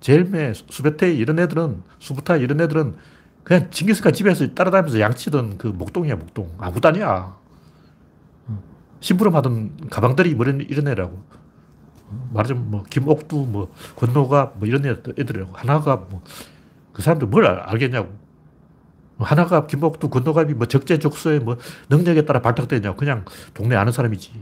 젤메, 수베테 이런 애들은, 수부타 이런 애들은 그냥 징기스칸 집에서 따라다니면서 양치던 그 목동이야, 목동. 아무도 아니야. 심부름 하던 가방들이 뭐 이런, 이런 애라고. 말하자면 뭐 김옥두, 뭐 권노가 뭐 이런 애들이라고. 하나가 뭐 그 사람들 뭘 알겠냐고. 하나가 김옥두, 권노갑이 뭐 적재적소에 뭐 능력에 따라 발탁되냐고. 그냥 동네 아는 사람이지.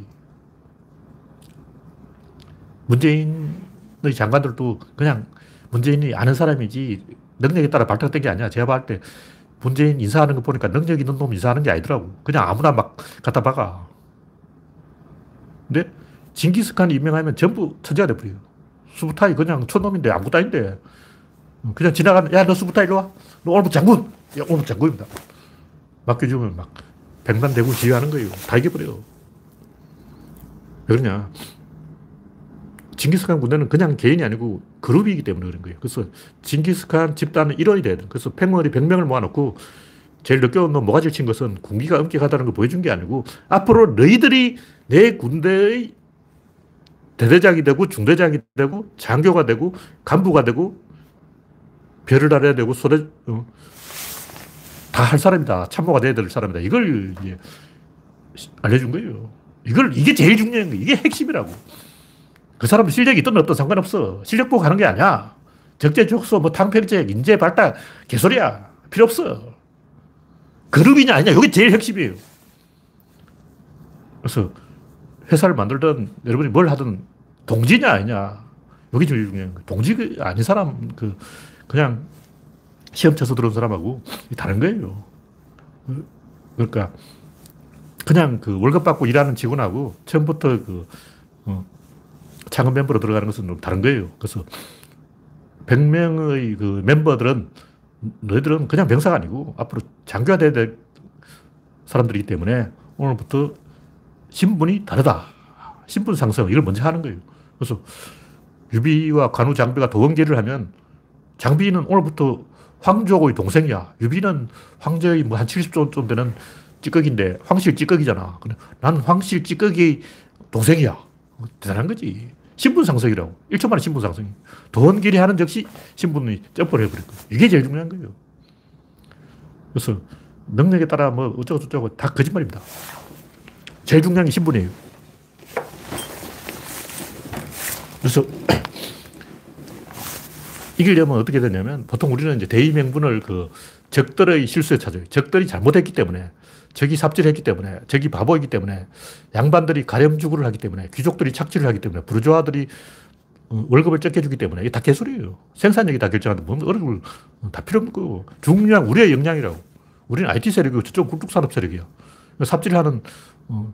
문재인의 장관들도 그냥 문재인이 아는 사람이지 능력에 따라 발탁된 게 아니야. 제가 봤을 때 문재인 인사하는 거 보니까 능력 있는 놈 인사하는 게 아니더라고. 그냥 아무나 막 갖다 박아. 근데 징기스칸이 임명하면 전부 천재가 돼버려요. 수부타이 그냥 촌놈인데 아무것도 아닌데. 그냥 지나가는, 야, 너 수부타 이리 와. 너 오늘부터 장군! 야, 오늘부터 장군입니다. 맡겨주면 막 백만 대군 지휘하는 거예요. 다 이겨버려요. 왜 그러냐. 징기스칸 군대는 그냥 개인이 아니고 그룹이기 때문에 그런 거예요. 그래서 징기스칸 집단은 일원이 돼야 돼. 그래서 팽월이 100명을 모아놓고 제일 늦게 온놈 모가지를 친 것은 군기가 엄격하다는 걸 보여준 게 아니고 앞으로 너희들이 내 군대의 대대장이 되고 중대장이 되고 장교가 되고 간부가 되고 별을 달아야 되고 소대 어, 다 할 사람이다. 참모가 돼야 될 사람이다. 이걸 이제 알려준 거예요. 이걸 이게 제일 중요한 거예요. 이게 핵심이라고. 그 사람 실력이 있든 없든 상관없어. 실력 보고 가는 게 아니야. 적재적소, 뭐 탕평책, 인재 발달, 개소리야. 필요 없어. 그룹이냐 아니냐. 이게 제일 핵심이에요. 그래서 회사를 만들든 여러분이 뭘 하든 동지냐 아니냐. 여기 제일 중요한 거예요. 동지 아닌 사람, 그, 그냥 시험 쳐서 들어온 사람하고 다른 거예요. 그러니까 그냥 그 월급 받고 일하는 직원하고 처음부터 그, 어, 창업 멤버로 들어가는 것은 좀 다른 거예요. 그래서 100명의 그 멤버들은 너희들은 그냥 병사가 아니고 앞으로 장교가 될 사람들이기 때문에 오늘부터 신분이 다르다. 신분 상승, 이걸 먼저 하는 거예요. 그래서 유비와 관우 장비가 도원결의를 하면 장비는 오늘부터 황족의 동생이야. 유비는 황제의 뭐 한 70조 좀 되는 찌꺼기인데 황실 찌꺼기잖아. 나는 황실 찌꺼기 동생이야. 대단한 거지. 신분 상승이라고. 1초 만에 신분 상승. 도원결의 하는 즉시 신분이 점프를 해버릴 거예요. 이게 제일 중요한 거예요. 그래서 능력에 따라 뭐 어쩌고저쩌고 다 거짓말입니다. 제일 중요한 게 신분이에요. 그래서 이기려면 어떻게 되냐면 보통 우리는 이제 대의명분을 그 적들의 실수에 찾아요. 적들이 잘못했기 때문에 적이 삽질했기 때문에 적이 바보이기 때문에 양반들이 가렴주구를 하기 때문에 귀족들이 착취를 하기 때문에 부르주아들이 어, 월급을 적게 주기 때문에 이게 다 개소리예요. 생산력이 다 결정하는데 뭔 월급을 다 필요 없고 중요한 우리의 역량이라고. 우리는 IT 세력이고 저쪽 굴뚝 산업 세력이야. 삽질하는 어,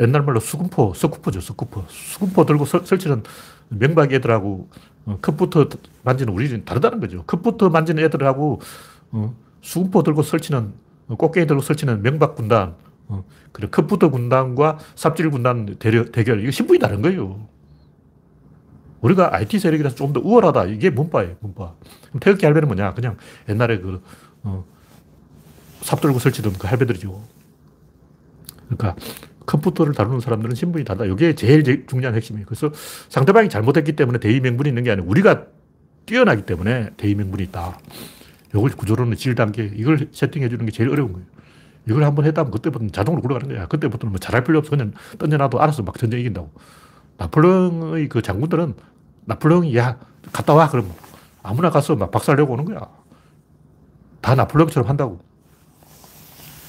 옛날 말로 수금포, 석구포죠, 석구포. 수금포 들고 설, 설치는 명박 애들하고 어, 컵부터 만지는 우리는 다르다는 거죠. 컵부터 만지는 애들하고 어, 수금포 들고 설치는 꽃게이 들고 설치는 명박 군단, 어, 그리고 컵부터 군단과 삽질 군단 대결, 대결. 이거 신분이 다른 거예요. 우리가 IT 세력이라서 좀더 우월하다. 이게 문바예요, 문바. 그럼 태극기 할배는 뭐냐? 그냥 옛날에 그, 어, 삽 들고 설치던 그 할배들이죠. 그러니까 컴퓨터를 다루는 사람들은 신분이 다르다. 이게 제일 중요한 핵심이에요. 그래서 상대방이 잘못했기 때문에 대의 명분이 있는 게 아니고 우리가 뛰어나기 때문에 대의 명분이 있다. 이걸 구조론의 질 단계, 이걸 세팅해 주는 게 제일 어려운 거예요. 이걸 한번 했다면 그때부터는 자동으로 굴러가는 거야. 그때부터는 뭐 잘할 필요 없어. 그냥 던져놔도 알아서 막 전쟁 이긴다고. 나폴레옹의 그 장군들은 나폴레옹이 야, 갔다 와. 그러면 아무나 가서 막 박살 내고 오는 거야. 다 나폴레옹처럼 한다고.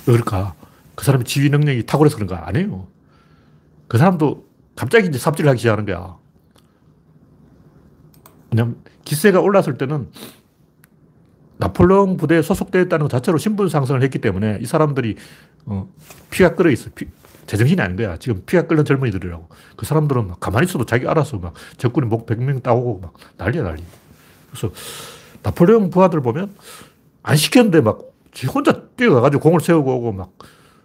그러니까 그 사람의 지휘 능력이 탁월해서 그런가? 아니에요. 그 사람도 갑자기 이제 삽질을 하기 시작하는 거야. 왜냐면 기세가 올랐을 때는 나폴레옹 부대에 소속되어 있다는 것 자체로 신분 상승을 했기 때문에 이 사람들이 어, 피가 끓어 있어. 피, 제정신이 아닌 거야. 지금 피가 끓는 젊은이들이라고. 그 사람들은 막 가만히 있어도 자기 알아서 막 적군이 목 100명 따오고 막 난리야, 난리. 그래서 나폴레옹 부하들 보면 안 시켰는데 막 혼자 뛰어가가지고 공을 세우고 오고 막 어,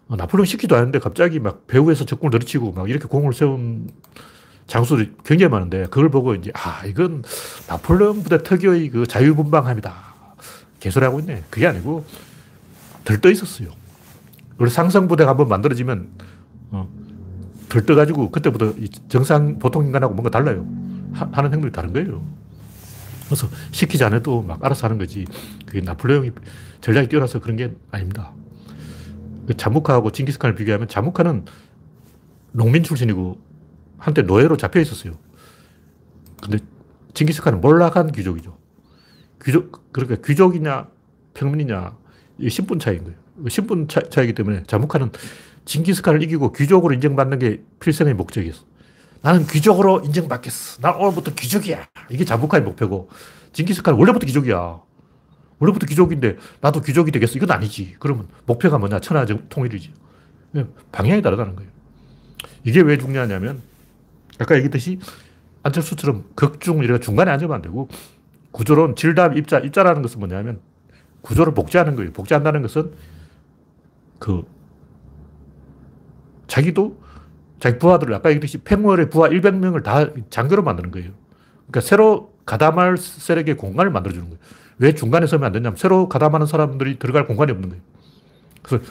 나폴레옹 시키도 않는데 갑자기 막 배후에서 적군을 내리치고 막 이렇게 공을 세운 장수들이 굉장히 많은데 그걸 보고 이제 아, 이건 나폴레옹 부대 특유의 그 자유분방함이다. 개소리하고 있네. 그게 아니고 들떠 있었어요. 원래 상승부대가 한번 만들어지면 어, 들떠 가지고 그때부터 정상 보통 인간하고 뭔가 달라요. 하, 는 행동이 다른 거예요. 그래서 시키지 않아도 막 알아서 하는 거지. 그게 나폴레옹이 전략이 뛰어나서 그런 게 아닙니다. 그 자무카하고 징기스칸을 비교하면 자무카는 농민 출신이고 한때 노예로 잡혀 있었어요. 근데 징기스칸은 몰락한 귀족이죠. 귀족, 그러니까 귀족이냐 평민이냐 이 신분 차이인 거예요. 신분 차, 차이기 때문에 자무카는 징기스칸을 이기고 귀족으로 인정받는 게 필생의 목적이었어. 나는 귀족으로 인정받겠어. 난 오늘부터 귀족이야. 이게 자무카의 목표고 징기스칸은 원래부터 귀족이야. 원래부터 귀족인데 나도 귀족이 되겠어. 이건 아니지. 그러면 목표가 뭐냐? 천하 통일이지. 방향이 다르다는 거예요. 이게 왜 중요하냐면 아까 얘기했듯이 안철수처럼 극중 이런 중간에 앉으면 안 되고 구조론, 질담, 입자. 입자라는 것은 뭐냐면 구조를 복제하는 거예요. 복제한다는 것은 그 자기도 자기 부하들을 아까 얘기했듯이 팽월의 부하 100명을 다 장교로 만드는 거예요. 그러니까 새로 가담할 세력에 공간을 만들어주는 거예요. 왜 중간에 서면 안 되냐면 새로 가담하는 사람들이 들어갈 공간이 없는 거예요. 그래서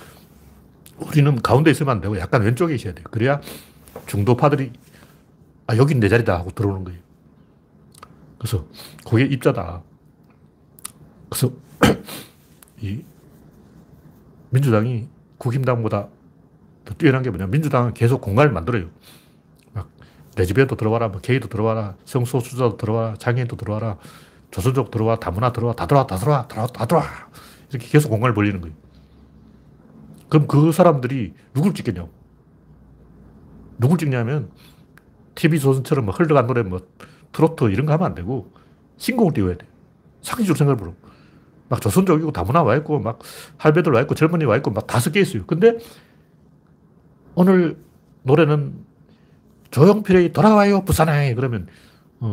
우리는 가운데 있으면 안 되고 약간 왼쪽에 있어야 돼요. 그래야 중도파들이 아, 여긴 내 자리다 하고 들어오는 거예요. 그래서 그게 입자다. 그래서 이 민주당이 국힘당보다 더 뛰어난 게 뭐냐. 민주당은 계속 공간을 만들어요. 막, 레즈비언도 들어와라, 뭐 게이도 들어와라, 성소수자도 들어와라, 장애인도 들어와라, 조선족 들어와, 다문화 들어와, 다 들어와, 다 들어와, 다, 다 들어와. 이렇게 계속 공간을 벌리는 거예요. 그럼 그 사람들이 누굴 찍겠냐고. 누굴 찍냐면, TV조선처럼 뭐 흘러간 노래 뭐, 트로트 이런 거 하면 안 되고, 신곡을 띄워야 돼. 상식적으로 생각을 보러. 막 조선족이고 다문화 와 있고, 막 할배들 와 있고, 젊은이 와 있고, 막 다 섞여 있어요. 근데 오늘 노래는 조용필의 돌아와요, 부산에. 그러면 어,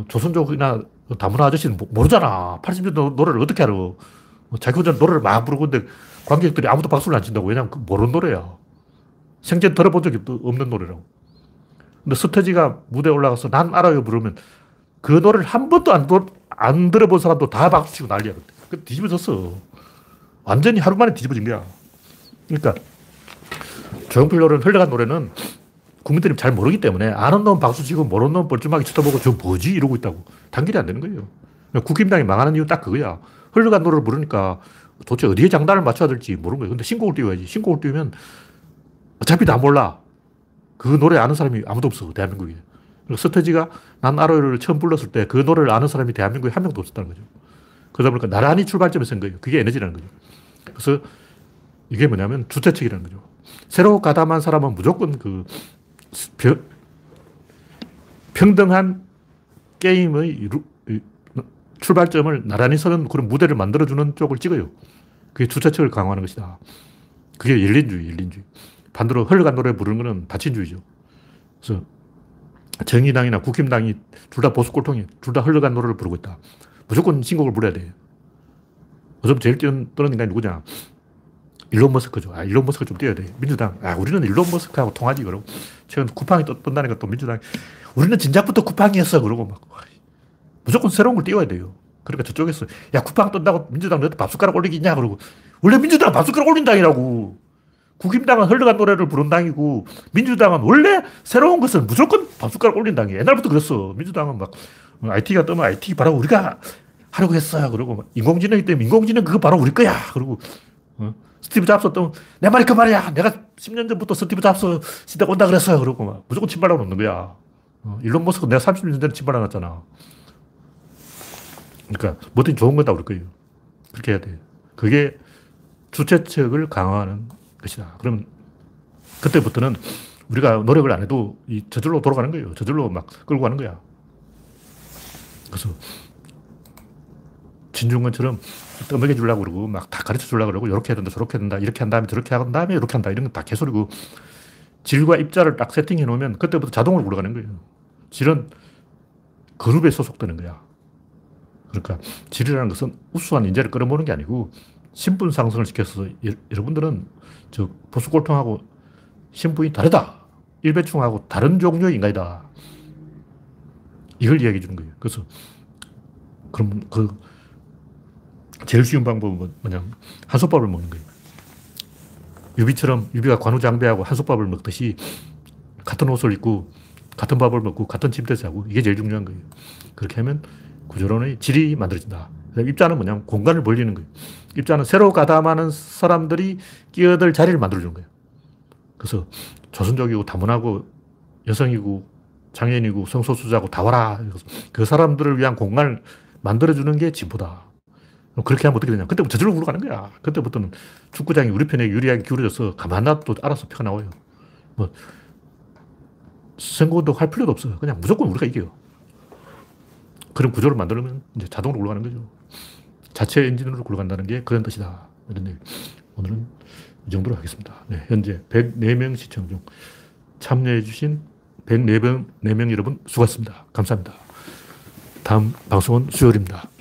조선족이나 다문화 아저씨는 모르잖아. 80년대 노래를 어떻게 알아. 어, 자기 혼자 노래를 막 부르고 있는데 관객들이 아무도 박수를 안 친다고. 왜냐면 그 모르는 노래야. 생전 들어본 적이 없는 노래라고. 근데 스테지가 무대에 올라가서 난 알아요 부르면 그 노래를 한 번도 안, 안 들어본 사람도 다 박수치고 난리야. 그 뒤집어졌어. 완전히 하루 만에 뒤집어진 거야. 그러니까 조용필 노래는 흘러간 노래는 국민들이 잘 모르기 때문에 아는 놈 박수 치고 모르는 놈 뻘쭘하게 쳐다보고 저 뭐지 이러고 있다고 단결이 안 되는 거예요. 그러니까 국힘당이 망하는 이유 딱 그거야. 흘러간 노래를 부르니까 도대체 어디에 장단을 맞춰야 될지 모르는 거예요. 근데 신곡을 띄워야지. 신곡을 띄우면 어차피 다 몰라. 그 노래 아는 사람이 아무도 없어, 대한민국에. 서태지가 난 알아요를 처음 불렀을 때 그 노래를 아는 사람이 대한민국에 한 명도 없었다는 거죠. 그러다 보니까 나란히 출발점에 쓴 거예요. 그게 에너지라는 거죠. 그래서 이게 뭐냐면 주체책이라는 거죠. 새로 가담한 사람은 무조건 그 평등한 게임의 출발점을 나란히 서는 그런 무대를 만들어주는 쪽을 찍어요. 그게 주체책을 강화하는 것이다. 그게 열린주의, 열린주의. 반대로 흘러간 노래 부르는 거는 다친주의죠. 그래서 정의당이나 국힘당이 둘 다 보수 꼴통이 둘 다 흘러간 노래를 부르고 있다. 무조건 신곡을 불러야 돼. 요즘 제일 뛰는 인간이 누구냐? 일론 머스크죠. 아, 일론 머스크 좀 뛰어야 돼. 민주당. 아, 우리는 일론 머스크하고 통하지. 그러고. 최근 쿠팡이 또 뜬다니까 또 민주당. 우리는 진작부터 쿠팡이었어. 그러고 막. 무조건 새로운 걸 띄워야 돼요. 그러니까 저쪽에서 야, 쿠팡 뜬다고 민주당 너한테 밥숟가락 올리겠냐? 그러고. 원래 민주당 밥숟가락 올린 당이라고. 국힘당은 흘러간 노래를 부른 당이고, 민주당은 원래 새로운 것은 무조건 밥숟가락 올린 당이에요. 옛날부터 그랬어. 민주당은 막, IT가 뜨면 IT 바로 우리가 하려고 했어요. 그러고, 인공지능이 때문에 인공지능 그거 바로 우리 거야. 그리고, 어? 스티브 잡스 또, 내 말이 그 말이야. 내가 10년 전부터 스티브 잡스 시대 온다 그랬어요. 그러고 막, 무조건 침발하고 놓는 거야. 어? 일론 머스크 내가 30년 전에 침발해 놨잖아. 그러니까, 뭐든 좋은 거다 우리 거예요. 그렇게 해야 돼. 그게 주체책을 강화하는 것이다. 그러면 그때부터는 우리가 노력을 안 해도 이 저절로 돌아가는 거예요. 저절로 막 끌고 가는 거야. 그래서 진중권처럼 떠먹여 주려고 그러고 막 다 가르쳐 주려고 그러고 이렇게 해야 된다, 저렇게 해야 된다, 이렇게 한 다음에 저렇게 한 다음에 이렇게 한다 이런 건 다 개소리고 질과 입자를 딱 세팅해 놓으면 그때부터 자동으로 굴러가는 거예요. 질은 그룹에 소속되는 거야. 그러니까 질이라는 것은 우수한 인재를 끌어모으는 게 아니고 신분 상승을 시켜서 여러분들은 저 보수 꼴통하고 신분이 다르다. 일배충하고 다른 종류의 인간이다. 이걸 이야기해 주는 거예요. 그래서 그럼 그 제일 쉬운 방법은 뭐냐 한솥밥을 먹는 거예요. 유비처럼 유비가 관우장배하고 한솥밥을 먹듯이 같은 옷을 입고 같은 밥을 먹고 같은 침대에서 자고 이게 제일 중요한 거예요. 그렇게 하면 구조론의 질이 만들어진다. 입자는 뭐냐면 공간을 벌리는 거예요. 입자는 새로 가담하는 사람들이 끼어들 자리를 만들어주는 거예요. 그래서 조선족이고 다문화고 여성이고 장애인이고 성소수자고 다 와라. 그 사람들을 위한 공간을 만들어주는 게 진보다. 그렇게 하면 어떻게 되냐. 그때부터 저절로 굴러가는 거야. 그때부터는 축구장이 우리 편에 유리하게 기울어져서 가만 놔도 알아서 표가 나와요. 뭐, 선거도 할 필요도 없어요. 그냥 무조건 우리가 이겨요. 그런 구조를 만들면 이제 자동으로 굴러가는 거죠. 자체 엔진으로 굴러간다는 게 그런 뜻이다. 오늘은 이 정도로 하겠습니다. 네, 현재 104명 시청 중 참여해주신 104명, 4명 여러분 수고하셨습니다. 감사합니다. 다음 방송은 수요일입니다.